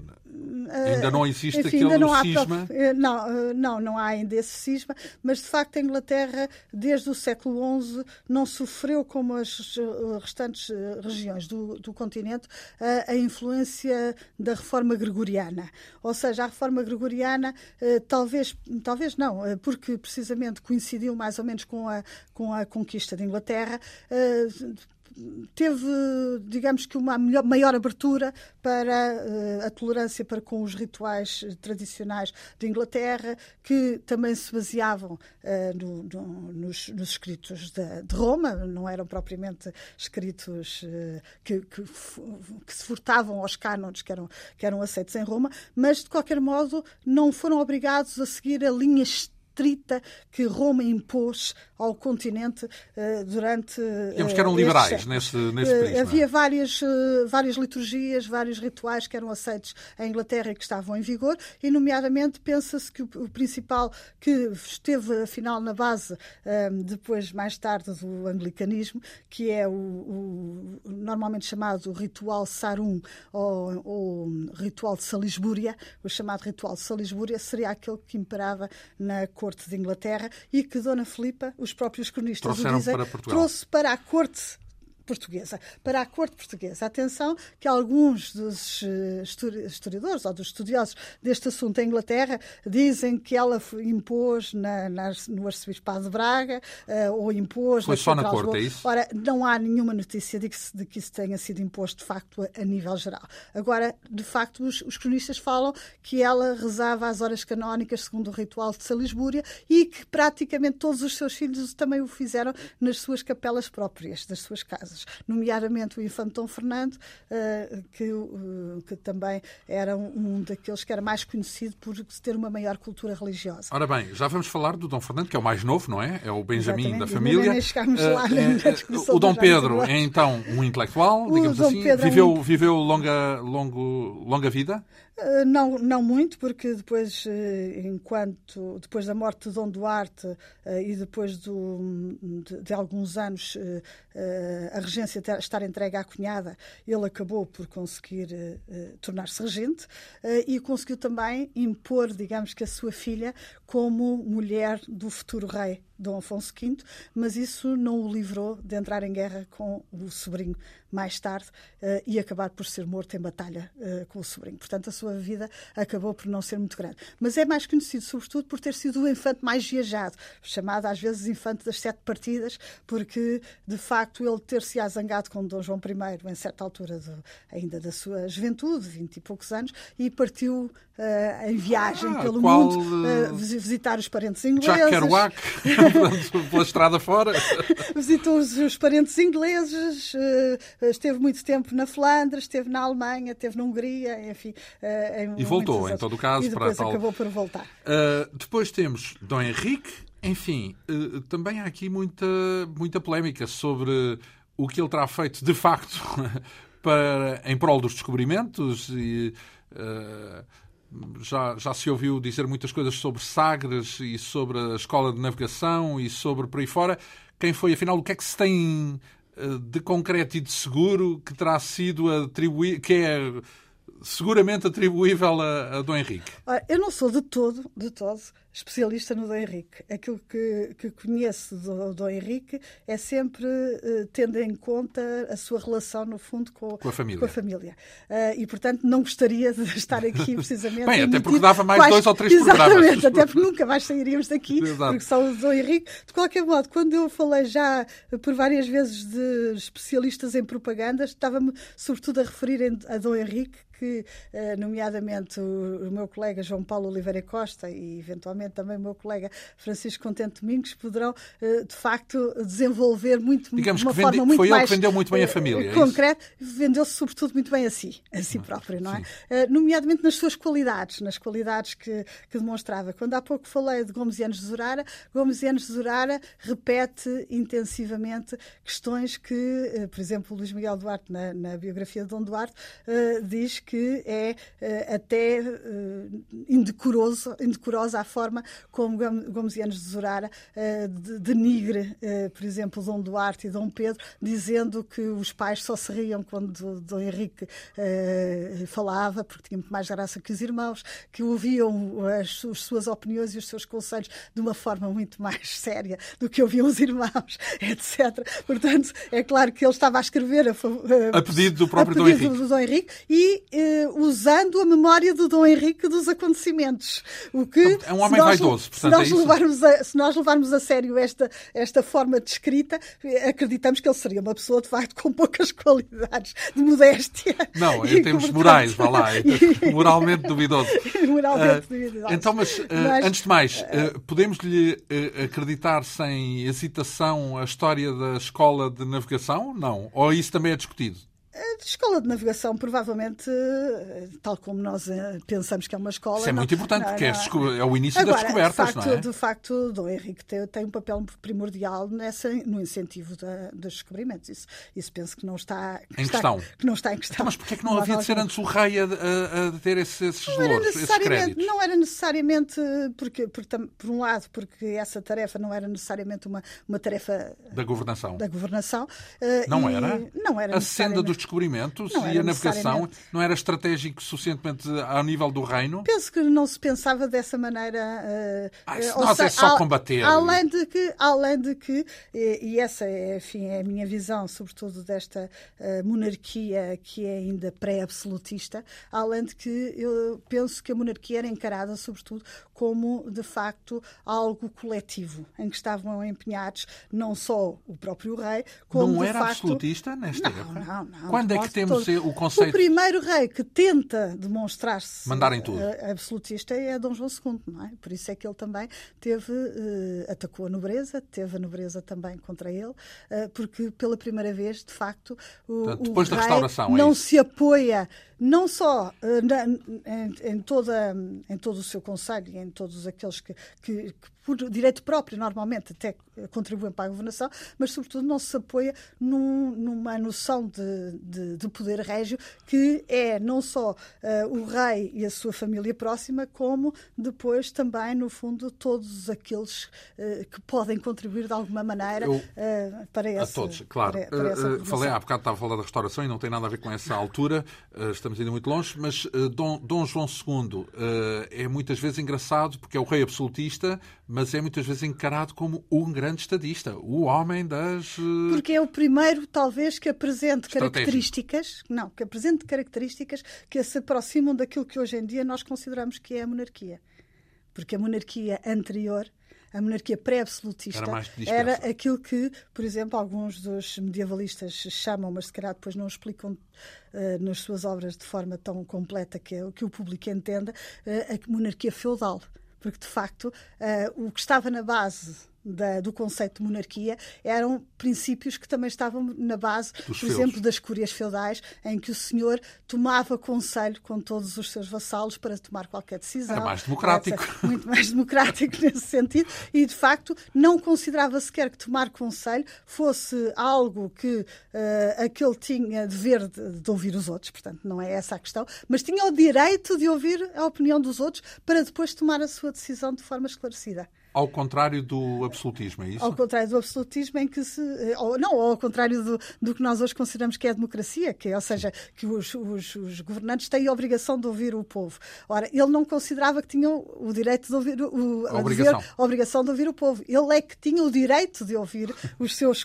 Ainda não existe
Enfim,
aquele
não
cisma?
Há, não, não, não há ainda esse cisma, mas de facto a Inglaterra, desde o século XI, não sofreu como as restantes regiões do, do continente a, a influência da reforma gregoriana. Ou seja, a reforma gregoriana, talvez, talvez não, porque precisamente coincidiu mais ou menos com a, com a conquista de Inglaterra, teve, digamos que, uma melhor, maior abertura para uh, a tolerância para com os rituais tradicionais de Inglaterra, que também se baseavam uh, no, no, nos, nos, escritos de, de, Roma, não eram propriamente escritos uh, que, que, que, se furtavam aos cânones que eram, que eram aceitos em Roma, mas, de qualquer modo, não foram obrigados a seguir a linha estrita que Roma impôs ao continente uh, durante.
Digamos que eram liberais nesse, nesse
uh, Havia várias, uh, várias liturgias, vários rituais que eram aceitos em Inglaterra e que estavam em vigor, e, nomeadamente, pensa-se que o, o, principal que esteve, afinal, na base, depois, mais tarde, do anglicanismo, que é o, o normalmente chamado ritual Sarum ou, ou ritual de Salisbúria, o chamado ritual de Salisbúria, seria aquele que imperava na corte de Inglaterra e que Dona Filipa, os próprios cronistas o dizem,
para
trouxe para a corte portuguesa, para a corte portuguesa. Atenção que alguns dos eh, historiadores ou dos estudiosos deste assunto em Inglaterra dizem que ela impôs na, na, no arcebispado de Braga uh, ou impôs...
Foi só na corte, é isso?
Ora, não há nenhuma notícia de que, de que isso tenha sido imposto de facto a, a nível geral. Agora, de facto, os, os, cronistas falam que ela rezava as horas canónicas segundo o ritual de Salisbúria e que praticamente todos os seus filhos também o fizeram nas suas capelas próprias, das suas casas nomeadamente o Infante Dom Fernando, uh, que, uh, que, também era um, daqueles que era mais conhecido por ter uma maior cultura religiosa.
Ora bem, já vamos falar do Dom Fernando, que é o mais novo, não é? É o Benjamin Exatamente. da família.
Uh, lá
o Dom Pedro é então um intelectual, digamos assim, viveu, é um... viveu longa, longo, longa vida?
Eh, não, não muito, porque depois, eh, enquanto depois da morte de Dom Duarte eh, e depois do, de, de, alguns anos a regência estar entregue à cunhada, ele acabou por conseguir tornar-se regente e conseguiu também impor, digamos que a sua filha como mulher do futuro rei Dom Afonso V, mas isso não o livrou de entrar em guerra com o sobrinho mais tarde uh, e acabar por ser morto em batalha uh, com o sobrinho. Portanto, a sua vida acabou por não ser muito grande. Mas é mais conhecido, sobretudo, por ter sido o infante mais viajado, chamado às vezes infante das sete partidas, porque de facto ele ter-se zangado com Dom João I em certa altura de, ainda da sua juventude, vinte e poucos anos, e partiu uh, em viagem ah, pelo
qual,
mundo visitar os parentes ingleses.
Jack Kerouac, pela estrada fora.
Visitou os, os parentes ingleses esteve muito tempo na Flandres, esteve na Alemanha, esteve na Hungria, enfim.
Uh, e voltou, em todo o caso,
e depois
para tal.
acabou por voltar.
Uh, depois temos Dom Henrique. Enfim, uh, também há aqui muita, muita polémica sobre o que ele terá feito de facto para, em prol dos descobrimentos e. Já, já, se ouviu dizer muitas coisas sobre Sagres e sobre a escola de navegação e sobre por aí fora. Quem foi, afinal, o que é que se tem de concreto e de seguro que terá sido atribuído, que é seguramente atribuível a, a Dom Henrique?
Eu não sou de todo, de todo, especialista no Dom Henrique. Aquilo que, que conheço do Dom Henrique é sempre uh, tendo em conta a sua relação, no fundo, com,
com a família.
Com a família. Uh, e, portanto, não gostaria de estar aqui precisamente.
Bem, até porque dava mais quais... dois ou três
Exatamente,
programas.
até porque nunca mais sairíamos daqui, porque só o Dom Henrique. De qualquer modo, quando eu falei já por várias vezes de especialistas em propaganda, estava-me sobretudo a referir a Dom Henrique, que, eh, nomeadamente, o meu colega João Paulo Oliveira Costa e, eventualmente, provavelmente também o meu colega Francisco Contente Domingos, poderão, de facto, desenvolver muito
Digamos
uma
que vende,
forma muito
foi
mais
ele que vendeu muito bem a família.
concreto, é vendeu-se sobretudo muito bem a si, a si próprio, não é? Uh, nomeadamente nas suas qualidades, nas qualidades que, que demonstrava. Quando há pouco falei de Gomes Yanes de Zurara, Gomes Yanes de Zurara repete intensivamente questões que, por exemplo, Luís Miguel Duarte, na, na biografia de Dom Duarte, diz que é até indecoroso, indecorosa a forma como Gomes Yanes de Zurara denigre, por exemplo, Dom Duarte e Dom Pedro, dizendo que os pais só se riam quando Dom Henrique uh, falava, porque tinha muito mais graça que os irmãos, que ouviam as, as, suas opiniões e os seus conselhos de uma forma muito mais séria do que ouviam os irmãos, etc. Portanto, é claro que ele estava a escrever a,
a pedido do próprio Dom Henrique.
Do Dom Henrique e usando a memória do Dom Henrique dos acontecimentos. O que,
é um homem vaidoso, portanto,
se nós, é levarmos a, se nós levarmos a sério esta, esta forma de escrita, acreditamos que ele seria uma pessoa, de facto, com poucas qualidades de modéstia.
Não, em termos morais, vá lá, moralmente duvidoso.
moralmente uh, duvidoso.
Então, mas, uh, mas antes de mais, uh, podemos-lhe acreditar sem hesitação a história da escola de navegação? Não? Ou isso também é discutido?
A escola de navegação, provavelmente, tal como nós eh, pensamos que é uma escola.
Isso é
não,
muito importante,
não,
porque não, é, é o início
Agora,
das descobertas,
de facto,
não é?
De facto, Dom Henrique tem, tem um papel primordial nessa, no incentivo da, dos descobrimentos. Isso, isso penso que não está
em
está,
questão.
Que não está em questão.
Então, mas porquê é que não, havia de ser antes o rei a, a, a ter esses, esses
não
louros,
era necessariamente,
Não
era necessariamente, porque, porque, por um lado, porque essa tarefa não era necessariamente uma, uma tarefa
da governação.
Da governação
não era?
Não era
A senda dos descobrimentos e a navegação não era estratégico suficientemente ao nível do reino?
Penso que não se pensava dessa maneira.
Uh, ah, isso nós é só combater.
Além de que, além de que e, e essa é, enfim, é a minha visão, sobretudo desta uh, monarquia que é ainda pré-absolutista, além de que eu penso que a monarquia era encarada, sobretudo, como de facto algo coletivo, em que estavam empenhados não só o próprio rei, como
não era
facto...
absolutista nesta
não,
época.
Não, não.
Quando é que temos todo. o conceito?
O primeiro rei que tenta demonstrar-se
tudo
absolutista é Dom João II, não é? Por isso é que ele também teve uh, atacou a nobreza, teve a nobreza também contra ele, uh, porque pela primeira vez, de facto, o,
Portanto, depois
o
da
rei
restauração,
não
é
se apoia não só uh, na, em, em, toda, em todo o seu conselho e em todos aqueles que, que, que, por direito próprio, normalmente até contribuem para a governação, mas sobretudo não se apoia num, numa noção de, de, de, poder régio que é não só uh, o rei e a sua família próxima, como depois também, no fundo, todos aqueles uh, que podem contribuir de alguma maneira
Eu,
uh, para essa.
A todos, claro.
Para, para
falei há bocado, estava a falar da restauração e não tem nada a ver com essa altura, estamos indo muito longe, mas Dom, Dom João II é muitas vezes engraçado porque é o rei absolutista, mas é muitas vezes encarado como um grande estadista, o homem das.
Porque é o primeiro, talvez, que apresente características, não, que apresente características que se aproximam daquilo que hoje em dia nós consideramos que é a monarquia. Porque a monarquia anterior a monarquia pré-absolutista
era,
era, aquilo que, por exemplo, alguns dos medievalistas chamam, mas se calhar depois não explicam uh, nas suas obras de forma tão completa que, é, que o público entenda, uh, a monarquia feudal. Porque, de facto, uh, o que estava na base da, do conceito de monarquia eram princípios que também estavam na base,
Dos
por
feus.
exemplo, das cúrias feudais, em que o senhor tomava conselho com todos os seus vassalos para tomar qualquer decisão.
Era mais democrático.
Etc. Muito mais democrático nesse sentido e, de facto, não considerava sequer que tomar conselho fosse algo que uh, aquele tinha dever de, de ouvir os outros, portanto, não é essa a questão, mas tinha o direito de ouvir a opinião dos outros para depois tomar a sua decisão de forma esclarecida.
Ao contrário do absolutismo, é isso?
Ao contrário do absolutismo, em que se. Ou, não, ao contrário do, do que nós hoje consideramos que é a democracia, que, ou seja, que os, os, os, governantes têm a obrigação de ouvir o povo. Ora, ele não considerava que tinham o direito de ouvir. O,
a, obrigação.
a obrigação de ouvir o povo. Ele é que tinha o direito de ouvir os seus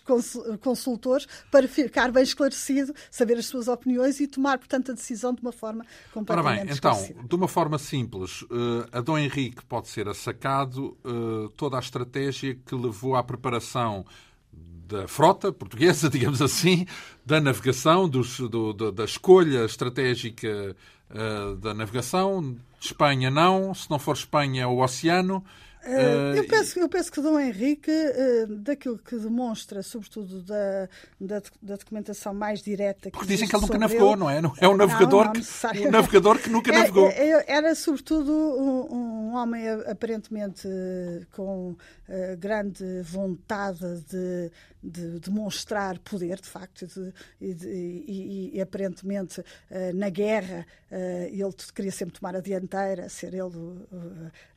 consultores para ficar bem esclarecido, saber as suas opiniões e tomar, portanto, a decisão de uma forma completamente
Ora bem, então, de uma forma simples, a Dom Henrique pode ser assacado toda a estratégia que levou à preparação da frota portuguesa, digamos assim, da navegação, dos, do, da escolha estratégica uh, da navegação, Espanha não, se não for Espanha o oceano.
Uh, eu, penso, eu penso que Dom Henrique, uh, daquilo que demonstra, sobretudo da, da, da documentação mais direta.
Porque dizem que ele nunca navegou, ele, não é? Não é um navegador, não, não que, um navegador que nunca é, navegou.
É, era, sobretudo, um, um, homem aparentemente com uh, grande vontade de, de demonstrar poder, de facto, de, e, de, e, e, aparentemente na guerra ele queria sempre tomar a dianteira, ser ele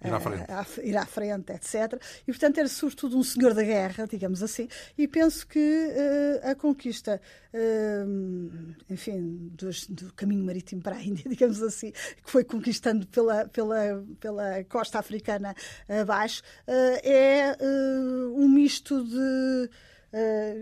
ir à frente.
A, a, ir à frente, etc. E, portanto, era sobretudo um senhor da guerra, digamos assim. E penso que uh, a conquista, uh, enfim, dos, do caminho marítimo para a Índia, digamos assim, que foi conquistando pela, pela, pela costa africana abaixo, uh, é um misto de.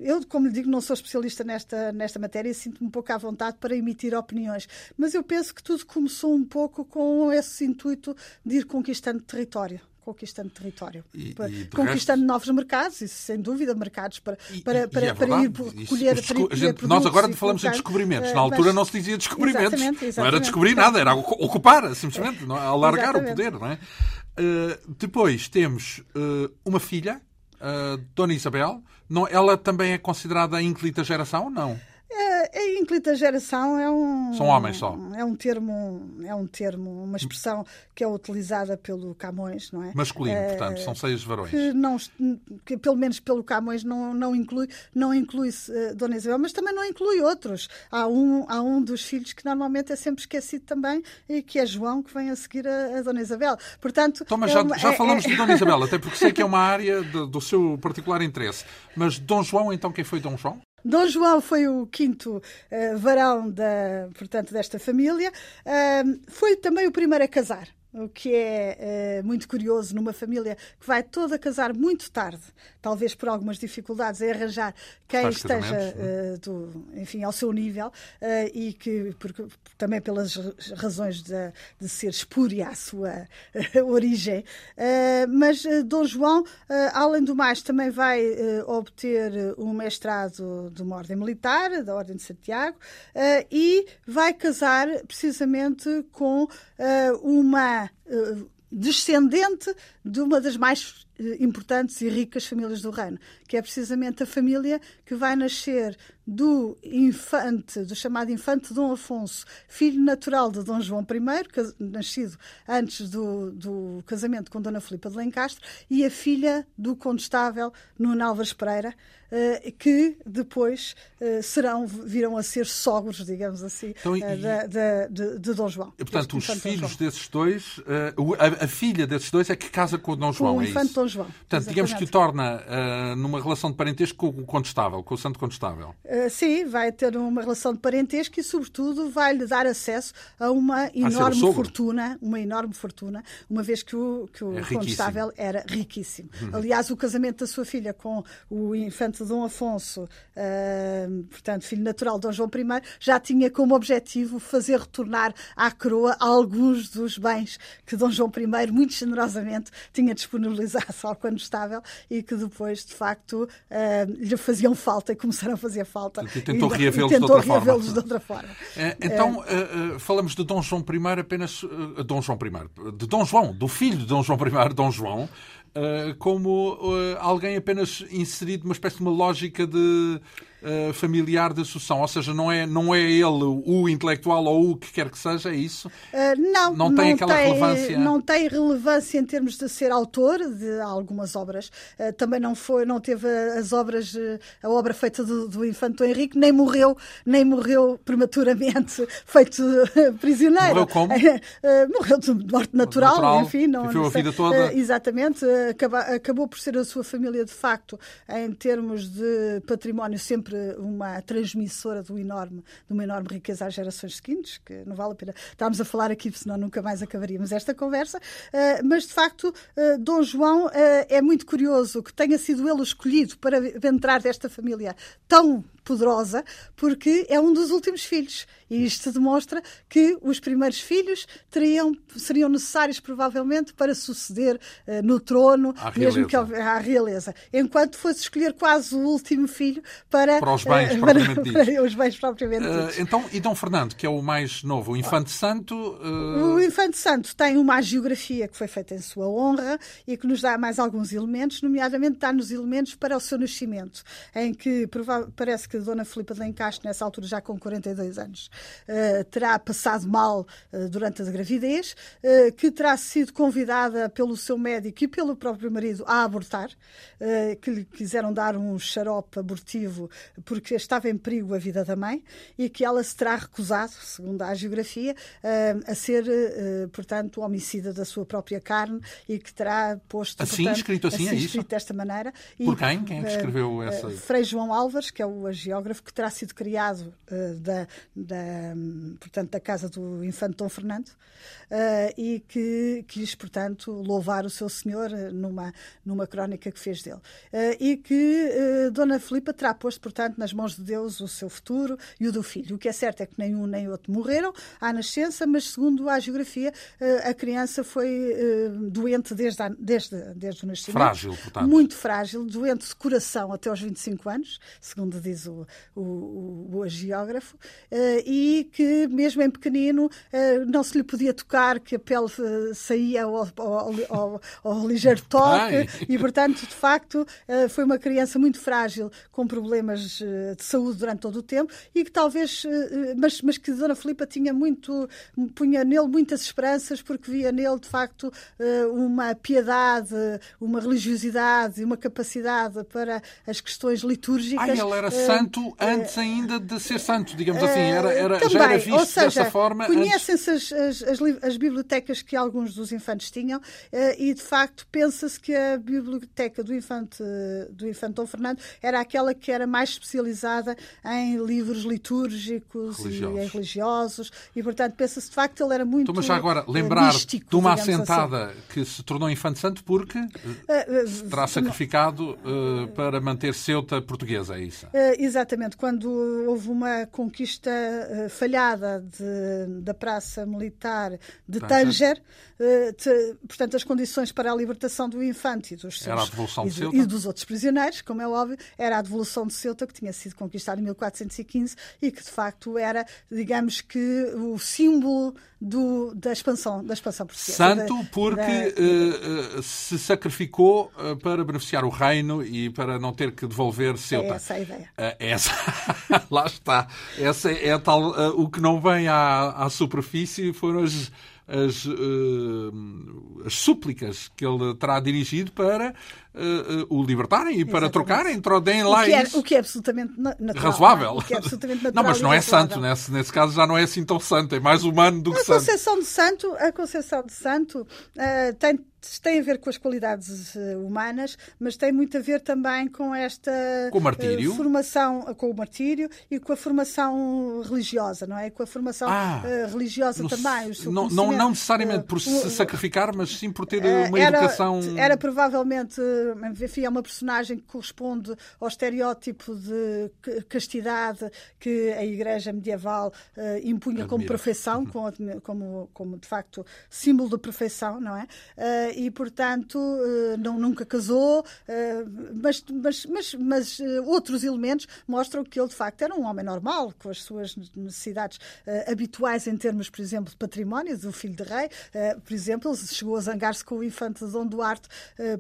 Eu, como lhe digo, não sou especialista nesta, nesta matéria e sinto-me um pouco à vontade para emitir opiniões, mas eu penso que tudo começou um pouco com esse intuito de ir conquistando território conquistando território,
e,
e conquistando resto... novos mercados, e sem dúvida mercados para, para, para, é para ir colher,
isso, para ir gente, Nós agora falamos colocar, em descobrimentos, na altura mas, não se dizia descobrimentos, exatamente, exatamente. não era descobrir nada, era ocupar, simplesmente, não, é? alargar o poder. Não é? Uh, depois temos uh, uma filha, uh, Dona Isabel, não, ela também é considerada a ínclita geração? Não.
É, a ínclita geração é um
são homens só.
é um termo é um termo uma expressão que é utilizada pelo Camões não é?
Masculino é, portanto são seis varões.
que não que pelo menos pelo Camões não não inclui não inclui uh, Dona Isabel mas também não inclui outros. Há um há um dos filhos que normalmente é sempre esquecido também e que é João que vem a seguir a, a Dona Isabel. Portanto
então, mas é já, uma, já é, falamos é, de Dona Isabel até porque sei que é uma área de, do seu particular interesse. Mas Dom João então quem foi Dom João
Dom João foi o quinto uh, varão da, portanto, desta família. Uh, foi também o primeiro a casar o que é, é, muito curioso numa família que vai toda casar muito tarde, talvez por algumas dificuldades em arranjar quem Faz esteja uh, do, enfim, ao seu nível uh, e que porque, também pelas razões de, de ser espúria a sua uh, origem. mas Dom João, além do mais, também vai obter um mestrado de uma ordem militar, da Ordem de Santiago, e vai casar precisamente com uma uh, descendente de uma das mais eh, importantes e ricas famílias do reino, que é precisamente a família que vai nascer do infante, do chamado infante Dom Afonso, filho natural de Dom João I, nascido antes do, do casamento com Dona Filipa de Lencastre, e a filha do condestável Nuno Álvares Pereira, eh, que depois eh, serão, virão a ser sogros, digamos assim, então, e, de, de, de, Dom João.
E, portanto, os filhos desses dois, a, a, filha desses dois é que casa com Dom João,
com
é isso?
Dom João.
Portanto, Exatamente. digamos que o torna uh, numa relação de parentesco com o condestável, com o santo condestável.
Uh, sim, vai ter uma relação de parentesco e, sobretudo, vai-lhe dar acesso a uma enorme fortuna, uma enorme fortuna, uma vez que o, que o é condestável era riquíssimo. Uhum. Aliás, o casamento da sua filha com o infante Dom Afonso, uh, portanto, filho natural de Dom João I, já tinha como objetivo fazer retornar à coroa alguns dos bens que Dom João I, muito generosamente, tinha disponibilizado ao condestável e que depois, de facto, uh, lhe faziam falta e começaram a fazer falta.
E tentou reavê-los de, outra forma.
de outra forma.
É, então, uh, falamos de Dom João I apenas... Dom João I, de Dom João, do filho de Dom João I, Dom João, como alguém apenas inserido numa espécie de uma lógica de uh, familiar de sucessão, ou seja, não é, não é ele o intelectual ou o que quer que seja, é isso?
Uh, não, não tem não aquela tem, relevância. Não tem relevância em termos de ser autor de algumas obras. Uh, também não foi, não teve as obras, a obra feita do, do Infante Henrique, nem morreu, nem morreu prematuramente, feito prisioneiro.
Morreu como?
morreu de morte natural, natural enfim. Não,
viveu a vida toda.
exatamente, acabou, acabou por ser a sua família de facto, em termos de património, sempre sempre uma transmissora do enorme, de uma enorme riqueza às gerações seguintes, que não vale a pena estarmos a falar aqui, senão nunca mais acabaríamos esta conversa. Uh, mas, de facto, uh, Dom João uh, é muito curioso que tenha sido ele escolhido para entrar desta família tão poderosa, porque é um dos últimos filhos. E isto demonstra que os primeiros filhos teriam, seriam necessários, provavelmente, para suceder uh, no trono, mesmo que à realeza. Enquanto fosse escolher quase o último filho para,
para os bens uh, propriamente
para, para os bens propriamente uh,
Então, e Dom Fernando, que é o mais novo, o Infante Santo.
O Infante Santo tem uma geografia que foi feita em sua honra e que nos dá mais alguns elementos, nomeadamente dá-nos elementos para o seu nascimento, em que parece que Dona Filipa de Lencastre, nessa altura já com 42 anos, uh, terá passado mal uh, durante a gravidez, uh, que terá sido convidada pelo seu médico e pelo próprio marido a abortar, que lhe quiseram dar um xarope abortivo porque estava em perigo a vida da mãe e que ela se terá recusado, segundo a geografia, a ser, portanto, homicida da sua própria carne e que terá posto.
Assim,
portanto,
escrito assim,
assim
é
escrito desta maneira.
Por quem? Quem é que escreveu essa?
Frei João Álvares, que é o geógrafo que terá sido criado da, da portanto, da casa do infante Dom Fernando, uh, e que quis, portanto, louvar o seu senhor numa, numa crónica que fez dele. Uh, e que uh, Dona Filipa terá posto, portanto, nas mãos de Deus o seu futuro e o do filho. O que é certo é que nem um nem outro morreram à nascença, mas segundo a geografia, a criança foi doente desde, a, desde, desde o nascimento.
Frágil, portanto.
Muito frágil, doente de coração até aos 25 anos, segundo diz o, o, o, o geógrafo, e que mesmo em pequenino não se lhe podia tocar, que a pele eh, saía ao, ao, ao, ao ligeiro toque Ai. e, portanto, de facto, eh, foi uma criança muito frágil, com problemas eh, de saúde durante todo o tempo e que talvez, mas, mas que Dona Filipa tinha muito, punha nele muitas esperanças porque via nele, de facto, uma piedade, uma religiosidade e uma capacidade para as questões litúrgicas.
Ah, ele era santo antes ainda de ser santo, digamos assim, era, era, já era visto Ou seja, dessa forma.
Conhecem-se as, as, as, as, bibliotecas que alguns dos infantes tinham eh, e, de facto, pensa-se que a biblioteca do infante, do infante Dom Fernando era aquela que era mais especializada em livros litúrgicos religiosos. e religiosos e, portanto, pensa-se, de facto, ele era muito. Então,
mas já agora, lembrar místico, de uma assentada assim. que se tornou infante santo porque uh, terá sacrificado uh, para manter Ceuta portuguesa, é isso?
Exatamente. Quando houve uma conquista falhada de, da Praça Militar de Tanger, eh, portanto, as condições para a libertação do infante e dos, seus, e, e, dos outros prisioneiros, como é óbvio, era a devolução de Ceuta, que tinha sido conquistada em 1415 e que, de facto, era, digamos que, o símbolo do, da expansão da expansão portuguesa.
Santo porque da... uh, se sacrificou uh, para beneficiar o reino e para não ter que devolver Ceuta. É
essa a ideia.
Uh, essa... Lá está. Essa é tal, o que não vem à, à superfície foram as as, uh, as súplicas que ele terá dirigido para uh, o libertarem e Exatamente. para trocarem, deem lá
o é, isso. o que é absolutamente natural.
Razoável.
É absolutamente
natural não, mas não é santo, nesse, nesse caso já não é assim tão santo, é mais humano do que
a
santo.
De santo. A concepção de santo uh, tem tem a ver com as qualidades humanas, mas tem muito a ver também com esta
com
formação, com o martírio e com a formação religiosa, não é? Com a formação ah, religiosa
no,
também.
não, não, não necessariamente por se sacrificar, mas sim por ter uma era, educação.
Era provavelmente enfim, é uma personagem que corresponde ao estereótipo de castidade que a Igreja medieval uh, impunha Admira. como perfeição, como, como, como, de facto símbolo de perfeição, não é? Uh, e portanto uh, não, nunca casou, mas, mas, mas, mas outros elementos mostram que ele de facto era um homem normal, com as suas necessidades habituais em termos, por exemplo, de património, do filho de rei. por exemplo, ele chegou a zangar-se com o infante Dom Duarte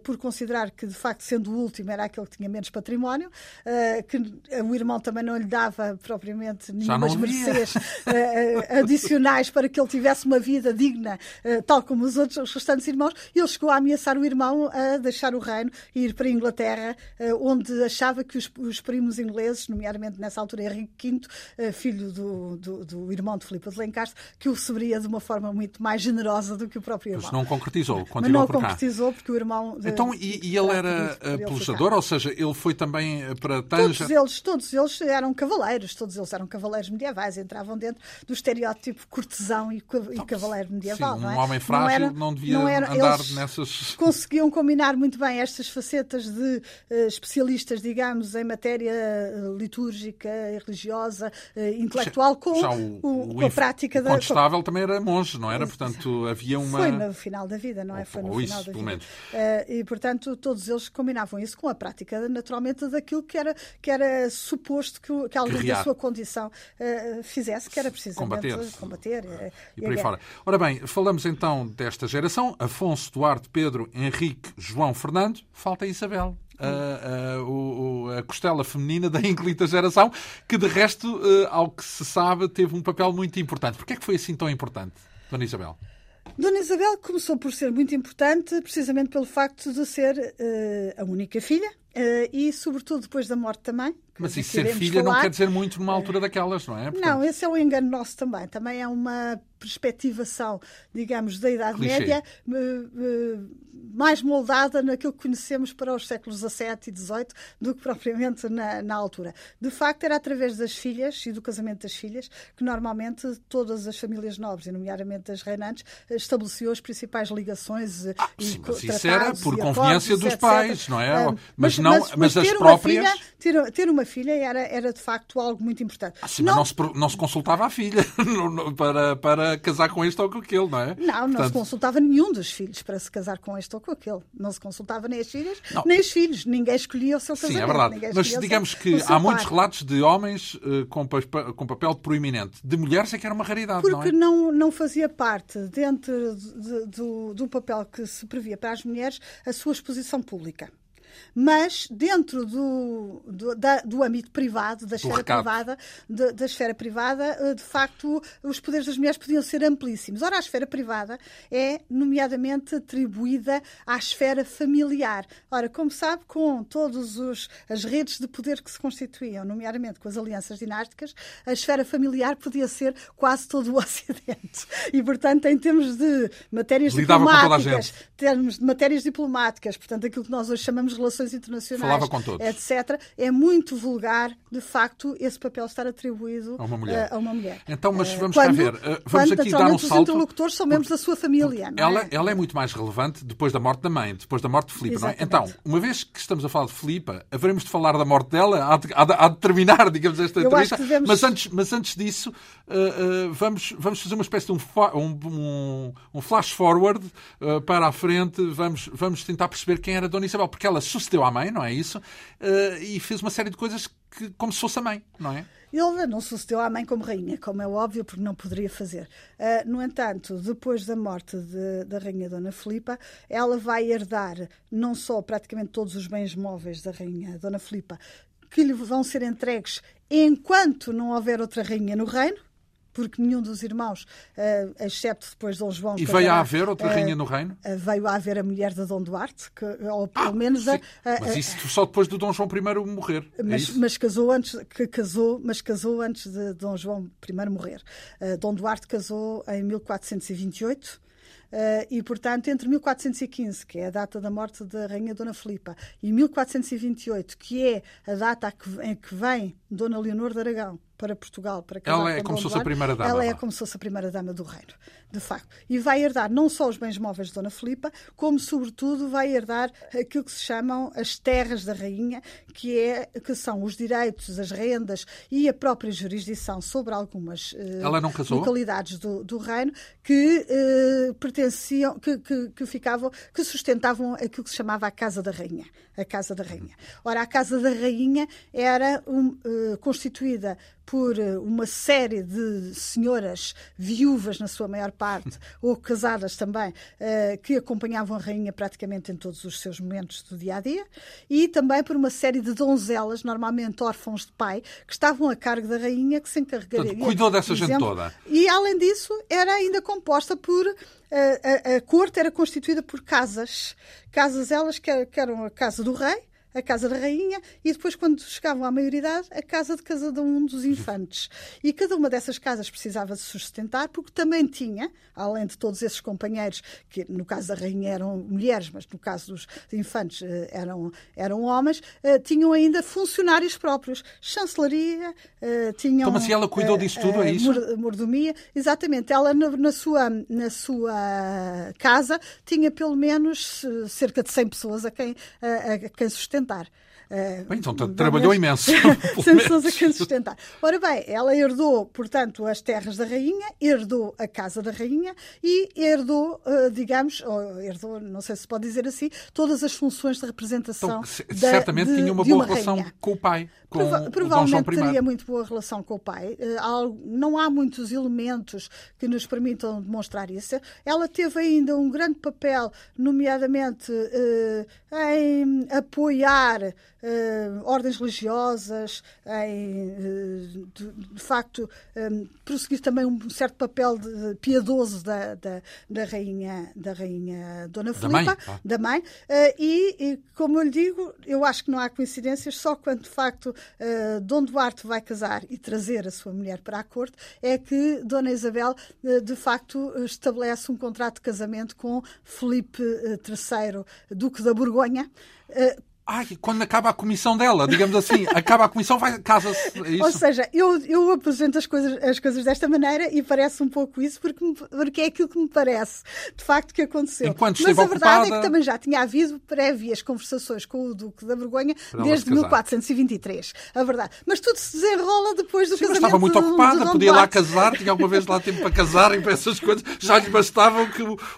por considerar que, de facto, sendo o último, era aquele que tinha menos património, uh, que o irmão também não lhe dava propriamente nenhumas mercês uh, adicionais para que ele tivesse uma vida digna, tal como os outros os restantes irmãos. E ele chegou a ameaçar o irmão a deixar o reino e ir para a Inglaterra, onde achava que os, os, primos ingleses, nomeadamente nessa altura Henrique V, filho do, do, do, irmão de Filipe de Lencastre, que o receberia de uma forma muito mais generosa do que o próprio irmão.
Mas não concretizou, continuou
Mas não
por
cá. concretizou porque o irmão...
Então, e, e ele era pelejador, ou seja, ele foi também eh, para Tanja?
Todos eles, todos eles eram cavaleiros, todos eles eram cavaleiros medievais, entravam dentro do estereótipo cortesão e, e cavaleiro medieval.
Sim,
um
é? homem frágil não, era, não devia
não era,
andar nessas.
Conseguiam combinar muito bem estas facetas de uh, especialistas, digamos, em matéria uh, litúrgica, religiosa, uh, intelectual, com,
já o,
o,
o,
com a prática
da. O contestável também era monge, não era? Portanto, havia uma.
Foi no final da vida, não é? Foi no final da vida.
menos.
e, portanto, todos eles combinavam isso com a prática, naturalmente, daquilo que era, que era suposto que, que alguém da sua condição fizesse, que era precisamente
combater.
combater
e, e por aí fora. Ora bem, falamos então desta geração: Afonso, Duarte, Pedro, Henrique, João, Fernando. Falta Isabel. A, a, a, costela feminina da ínclita geração, que de resto, eh, ao que se sabe, teve um papel muito importante. Porquê é que foi assim tão importante, Dona Isabel?
Dona Isabel começou por ser muito importante precisamente pelo facto de ser uh, a única filha uh, e, sobretudo, depois da morte também.
Mas isso ser filha falar. não quer dizer muito numa altura daquelas, não é?
Portanto... Não, esse é o engano nosso também. Também é uma perspectivação, digamos, da Idade
Clichê.
Média mais moldada naquilo que conhecemos para os séculos XVII e XVIII do que propriamente na, na, altura. De facto, era através das filhas e do casamento das filhas que normalmente todas as famílias nobres, e nomeadamente as reinantes, estabeleciam as principais ligações
ah,
e
sim, mas isso era por conveniência dos
etc.
pais, não é?
Um,
mas, mas, não, mas, mas as próprias...
Filha, ter, ter, uma filha era, era de facto algo muito importante.
Ah, sim, não... mas não se, não se consultava a filha para, para casar com este ou com aquele, não é?
Não, não
Portanto...
se consultava nenhum dos filhos para se casar com este ou com aquele. Não se consultava nem as filhas, não. nem os filhos. Ninguém escolhia o seu casamento.
Sim, é verdade. Mas digamos
seu,
que há muitos relatos de homens uh, com, com papel proeminente. De mulheres é que era uma raridade,
Porque
não
é? não, não fazia parte, dentro de, de, do, do papel que se previa para as mulheres, a sua exposição pública mas dentro do, do, da, do âmbito privado, da esfera privada, de, da esfera privada, eh, de facto, os poderes das mulheres podiam ser amplíssimos. Ora, a esfera privada é, nomeadamente, atribuída à esfera familiar. Ora, como sabe, com todas as redes de poder que se constituíam, nomeadamente com as alianças dinásticas, a esfera familiar podia ser quase todo o Ocidente. E, portanto, em termos de matérias
Lidava
diplomáticas, termos de matérias diplomáticas, portanto, aquilo que nós hoje chamamos de relações internacionais, etc., é muito vulgar, de facto, esse papel estar atribuído
a uma mulher.
A, uma mulher.
Então, mas
eh,
vamos
quando,
ver. Eh, vamos
quando,
aqui dar um
os
salto.
Os interlocutores são membros da sua família.
ela,
é?
ela é muito mais relevante depois da morte da mãe, depois da morte de Filipe, não é? Então, uma vez que estamos a falar de Filipe, haveremos de falar da morte dela, há de, há de terminar, digamos, esta
Eu
entrevista.
Devemos...
Mas, antes, mas antes disso, uh, uh, vamos, vamos fazer uma espécie de um, um, um flash forward uh, para a frente, vamos, vamos tentar perceber quem era Dona Isabel, porque ela sucedeu à mãe, não é isso? e fez uma série de coisas que, como se fosse a mãe, não é?
Ele não sucedeu à mãe como rainha, como é óbvio, porque não poderia fazer. Uh, no entanto, depois da morte de, da rainha Dona Filipa, ela vai herdar não só praticamente todos os bens móveis da rainha Dona Filipa, que lhe vão ser entregues enquanto não houver outra rainha no reino, porque nenhum dos irmãos, uh, excepto depois Dom João...
E veio a haver outra rainha no reino?
Uh, veio a haver a mulher de Dom Duarte, que, ou pelo ah, menos... A,
a, mas isso só depois do Dom João I morrer.
É mas,
é
mas, casou antes, que casou, mas casou antes de Dom João I morrer. Dom Duarte casou em 1428 Uh, e, portanto, entre 1415, que é a data da morte da Rainha Dona Filipa, e 1428, que é a data em que vem Dona Leonor de Aragão para Portugal para casar
Ela é
com
como se
fosse
a primeira dama.
Ela é como se fosse a primeira dama do reino, de facto. E vai herdar não só os bens móveis de Dona Filipa, como sobretudo vai herdar aquilo que se chamam as terras da rainha, que é que são os direitos, as rendas e a própria jurisdição sobre algumas uh, localidades do, do, reino que uh, pertenciam, que, que, que ficavam, que sustentavam aquilo que se chamava a casa da rainha, a casa da rainha. Ora, a casa da rainha era um, uh, constituída por eh, uma série de senhoras viúvas, na sua maior parte, ou casadas também, eh, que acompanhavam a rainha praticamente em todos os seus momentos do dia a dia, e também por uma série de donzelas, normalmente órfãos de pai, que estavam a cargo da rainha, que se encarregariam.
Portanto, cuidou dessa exemplo, gente toda.
E, além disso, era ainda composta por. A, a, corte era constituída por casas. Casas elas que, que eram a casa do rei, a casa da rainha e depois, quando chegavam à maioridade, a casa de cada um dos infantes. E cada uma dessas casas precisava de sustentar, porque também tinha, além de todos esses companheiros, que no caso da rainha eram mulheres, mas no caso dos infantes eh, eram, eram homens, eh, tinham ainda funcionários próprios, chancelaria, eh, tinham.
Então, mas ela cuidou disso tudo, é isso?
Mordomia, exatamente. Ela, na, sua, na sua casa, tinha pelo menos cerca de 100 pessoas a quem, a, a quem sustentar.
Uh, bem, então trabalhou imenso.
sem pessoas a quem sustentar. Ora bem, ela herdou, portanto, as terras da rainha, herdou a casa da rainha e herdou, uh, digamos, ou herdou, não sei se pode dizer assim, todas as funções de representação.
Então, da, certamente de, tinha uma boa relação rainha. com o pai. Com
Prova provavelmente teria muito boa relação com o pai. Uh, não há muitos elementos que nos permitam demonstrar isso. Ela teve ainda um grande papel, nomeadamente em apoiar uh, ordens religiosas, em, uh, de, de, facto, um, prosseguir também um certo papel de, piedoso da, da, da, rainha, da rainha Dona da Filipa, mãe, da mãe. Uh, e, e, como eu lhe digo, eu acho que não há coincidências, só quando, de facto, Dom Duarte vai casar e trazer a sua mulher para a corte, é que Dona Isabel, de facto, estabelece um contrato de casamento com Felipe III, Duque da Borgonha,
Ai, quando acaba a comissão dela, digamos assim, acaba a comissão, vai casa-se.
É Ou seja, eu, eu apresento as coisas, as coisas desta maneira e parece um pouco isso porque, porque é aquilo que me parece de facto que aconteceu.
Enquanto
Mas
a
verdade
ocupada...
é que também já tinha havido prévias conversações com o Duque da Borgonha desde 1423. A verdade. Mas tudo se desenrola depois do
Sim,
casamento.
Mas estava muito ocupada, podia lá casar, tinha alguma vez lá tempo para casar e para essas coisas, já lhe bastava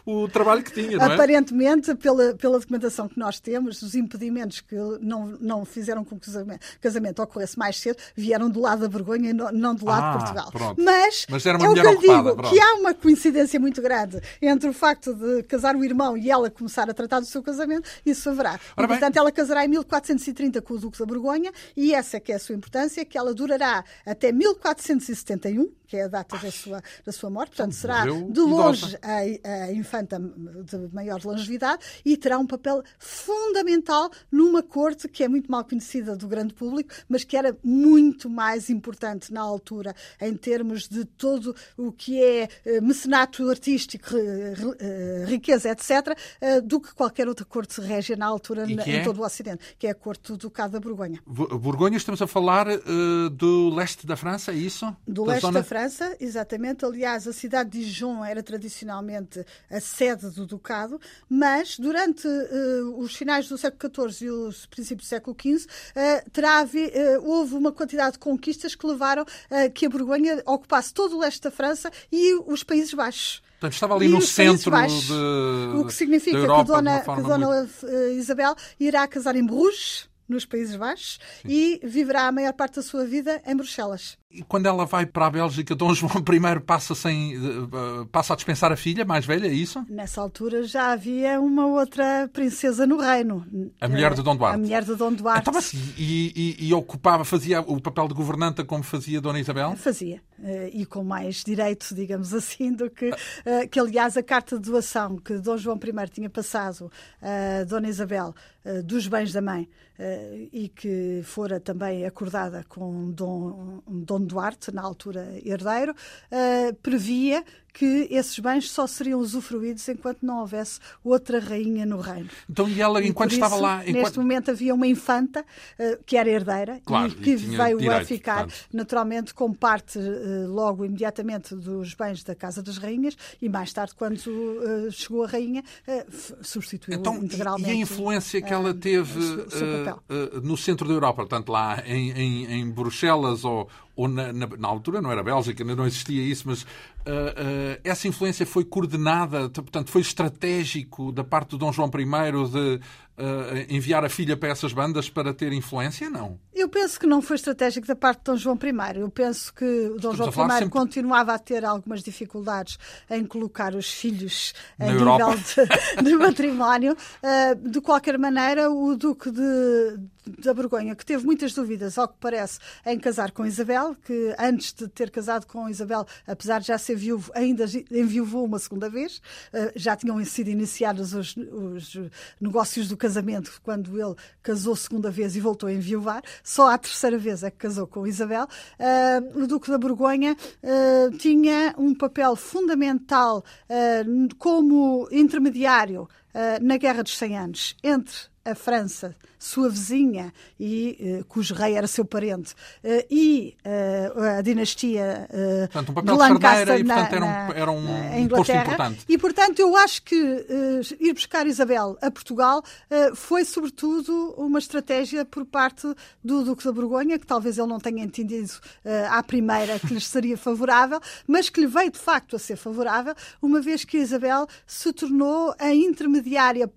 o, o trabalho que tinha, não
é? Aparentemente, pela, pela documentação que nós temos, os impedimentos que não não fizeram com que o casamento, casamento ocorresse mais cedo, vieram do lado da vergonha e não do lado
ah,
de Portugal.
Pronto.
Mas,
Mas era uma
é o que digo,
pronto.
que há uma coincidência muito grande entre o facto de casar o irmão e ela começar a tratar do seu casamento, isso haverá. E, portanto, ela casará em 1430 com o Duque da Borgonha e essa é que é a sua importância, que ela durará até 1471, que é a data da sua, da sua morte, portanto será de longe a, a, infanta de maior longevidade e terá um papel fundamental numa corte que é muito mal conhecida do grande público, mas que era muito mais importante na altura em termos de todo o que é eh, mecenato artístico, eh, riqueza, etc., eh, do que qualquer outra corte régia na altura em é? todo o Ocidente, que é a corte do Ducado da Borgonha.
Borgonha, estamos a falar uh, do leste da França, é isso?
Do da leste zona... da França França, exatamente. Aliás, a cidade de Dijon era tradicionalmente a sede do Ducado, mas durante uh, os finais do século XIV e os princípios do século XV, uh, terá, uh, houve uma quantidade de conquistas que levaram a que a Borgonha ocupasse todo o leste da França e os Países Baixos.
Portanto, estava ali e no centro
Baixos,
de.
O que significa
Europa,
que Dona,
que
Dona
muito...
Isabel irá casar em Bruges nos Países Baixos Sim. e viverá a maior parte da sua vida em Bruxelas.
E quando ela vai para a Bélgica, Dom João I passa, sem, eh, passa a dispensar a filha mais velha, é isso?
Nessa altura já havia uma outra princesa no reino.
A mulher de Dom Duarte.
A mulher de Dom Duarte.
Então, assim, e, e, e, ocupava, fazia o papel de governanta como fazia Dona Isabel?
Fazia. Eh, e com mais direitos, digamos assim, do que, eh, que aliás, a carta de doação que Dom João I tinha passado a Dona Isabel dos bens da mãe e que fora também acordada com Dom, Dom Duarte, na altura herdeiro, uh, previa que esses bens só seriam usufruídos enquanto não houvesse outra rainha no reino.
Então, e ela, enquanto
isso,
estava lá.
Enquanto... Neste momento havia uma infanta uh, que era herdeira
claro,
e que
e
veio
direito,
a ficar, portanto. naturalmente, com parte uh, logo imediatamente dos bens da Casa das Rainhas e mais tarde, quando uh, chegou a rainha, substituiu
então,
integralmente.
E a influência que ela teve no centro da Europa, portanto, lá em, em, em Bruxelas ou, ou na, na, na, altura não era Bélgica, não existia isso, mas uh, uh, essa influência foi coordenada, portanto, foi estratégico da parte do Dom João I de uh, enviar a filha para essas bandas para ter influência? Não.
Eu penso que não foi estratégico da parte de Dom João I. Eu penso que o Dom Estamos João I sempre... continuava a ter algumas dificuldades em colocar os filhos
Na
a
Europa.
nível de, de matrimónio. Uh, de qualquer maneira, o Duque de, da Borgonha, que teve muitas dúvidas, ao que parece, em casar com Isabel, que antes de ter casado com Isabel, apesar de já ser viúvo, ainda enviuvou uma segunda vez. Uh, já tinham sido iniciados os, os negócios do casamento casamento, quando ele casou segunda vez e voltou a enviuvar, só à terceira vez é que casou com Isabel, uh, o Duque da Borgonha uh, tinha um papel fundamental uh, como intermediário na Guerra dos 100 Anos entre a França, sua vizinha, e uh, cujo rei era seu parente, uh, e uh, a dinastia
portanto, um papel
de Lancaster
e, portanto, era um, era um
na Inglaterra.
importante.
E, portanto, eu acho que ir buscar Isabel a Portugal foi, sobretudo, uma estratégia por parte do Duque da Borgonha, que talvez ele não tenha entendido à primeira que lhes seria favorável, mas que lhe veio, de facto, a ser favorável, uma vez que Isabel se tornou a intermediária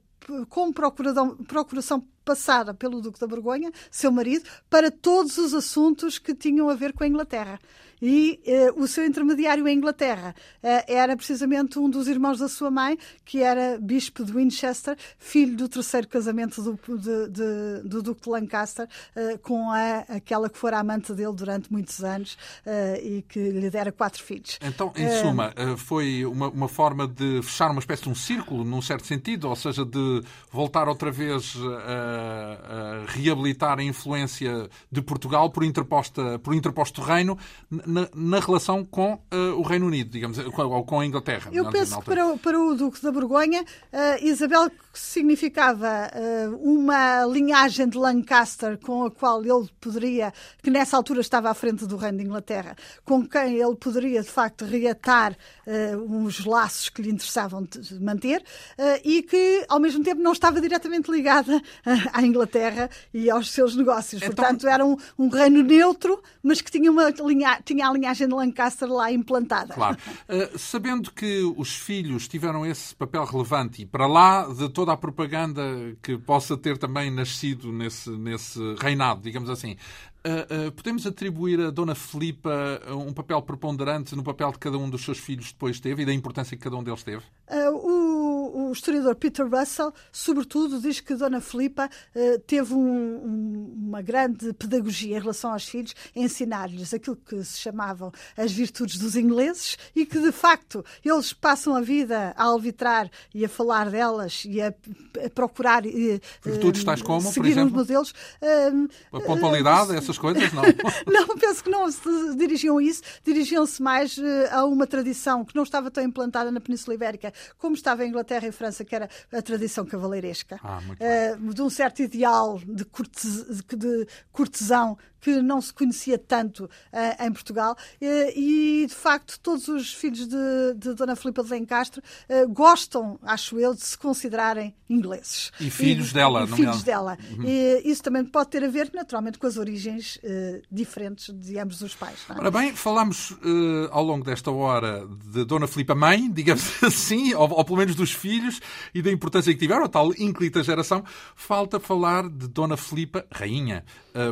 com procuração, procuração passada pelo Duque da Borgonha, seu marido, para todos os assuntos que tinham a ver com a Inglaterra e eh, o seu intermediário em Inglaterra eh, era precisamente um dos irmãos da sua mãe, que era bispo de Winchester, filho do terceiro casamento do, de, de, do Duque de Lancaster, eh, com a, aquela que fora amante dele durante muitos anos e que lhe dera quatro filhos.
Então, em suma, foi uma, uma forma de fechar uma espécie de um círculo, num certo sentido, ou seja, de voltar outra vez a, a reabilitar a influência de Portugal por, interposta, por interposto reino na, na relação com uh, o Reino Unido, digamos, ou com a Inglaterra.
Eu penso que para, para o Duque da Borgonha, uh, Isabel significava uh, uma linhagem de Lancaster com a qual ele poderia, que nessa altura estava à frente do Reino de Inglaterra, com quem ele poderia de facto reatar uns laços que lhe interessavam manter e que ao mesmo tempo não estava diretamente ligada à Inglaterra e aos seus negócios. Então... Portanto, era um, um reino neutro, mas que tinha uma linha, tinha tinha a linhagem de Lancaster lá implantada.
Claro. Uh, sabendo que os filhos tiveram esse papel relevante e para lá de toda a propaganda que possa ter também nascido nesse, nesse reinado, digamos assim, Uh, uh, podemos atribuir a Dona Filipa um papel preponderante no papel que cada um dos seus filhos depois teve e da importância que cada um deles teve?
Uh, o, o, historiador Peter Russell, sobretudo, diz que Dona Filipa teve um, um, uma grande pedagogia em relação aos filhos, ensinar-lhes aquilo que se chamavam as virtudes dos ingleses e que, de facto, eles passam a vida a alvitrar e a falar delas e a, a procurar
virtudes tais como,
seguir
por exemplo,
modelos.
a pontualidade, essas coisas, não?
não, penso que não se dirigiam a isso. Dirigiam-se mais uh, a uma tradição que não estava tão implantada na Península Ibérica como estava em Inglaterra e França, que era a tradição cavaleiresca.
Ah, uh,
de um certo ideal de, cortes, de cortesão que não se conhecia tanto uh, em Portugal. Uh, e, de facto, todos os filhos de, de Dona Filipa de Lencastre uh, gostam, acho eu, de se considerarem ingleses.
E filhos e, dela,
não Filhos dela. Uhum. E, isso também pode ter a ver, naturalmente, com as origens diferentes de ambos os pais.
É? Ora bem, falámos ao longo desta hora de Dona Filipa mãe, digamos assim, ou, ou, pelo menos dos filhos, e da importância que tiveram, a tal ínclita geração. Falta falar de Dona Filipa rainha,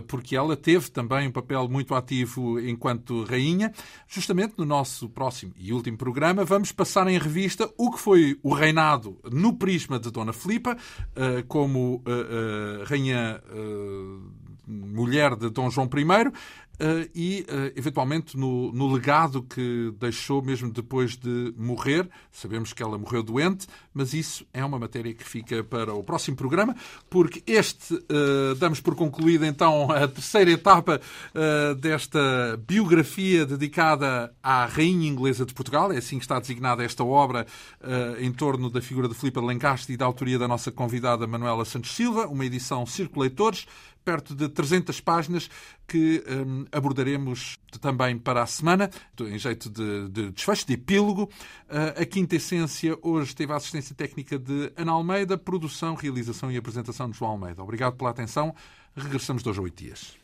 porque ela teve teve também um papel muito ativo enquanto rainha. Justamente no nosso próximo e último programa, vamos passar em revista o que foi o reinado no prisma de Dona Filipa, eh, como eh, eh, rainha mulher de Dom João I, e, uh, eventualmente, no, no, legado que deixou mesmo depois de morrer. Sabemos que ela morreu doente, mas isso é uma matéria que fica para o próximo programa, porque este, uh, damos por concluída então a terceira etapa desta biografia dedicada à Rainha Inglesa de Portugal. É assim que está designada esta obra em torno da figura de Filipe de Lencastre e da autoria da nossa convidada Manuela Santos Silva, uma edição Circuleitores perto de 300 páginas que um, abordaremos também para a semana, em jeito de, de desfecho, de epílogo. Uh, a Quinta Essência hoje teve a assistência técnica de Ana Almeida, produção, realização e apresentação de João Almeida. Obrigado pela atenção. Regressamos dois a oito dias.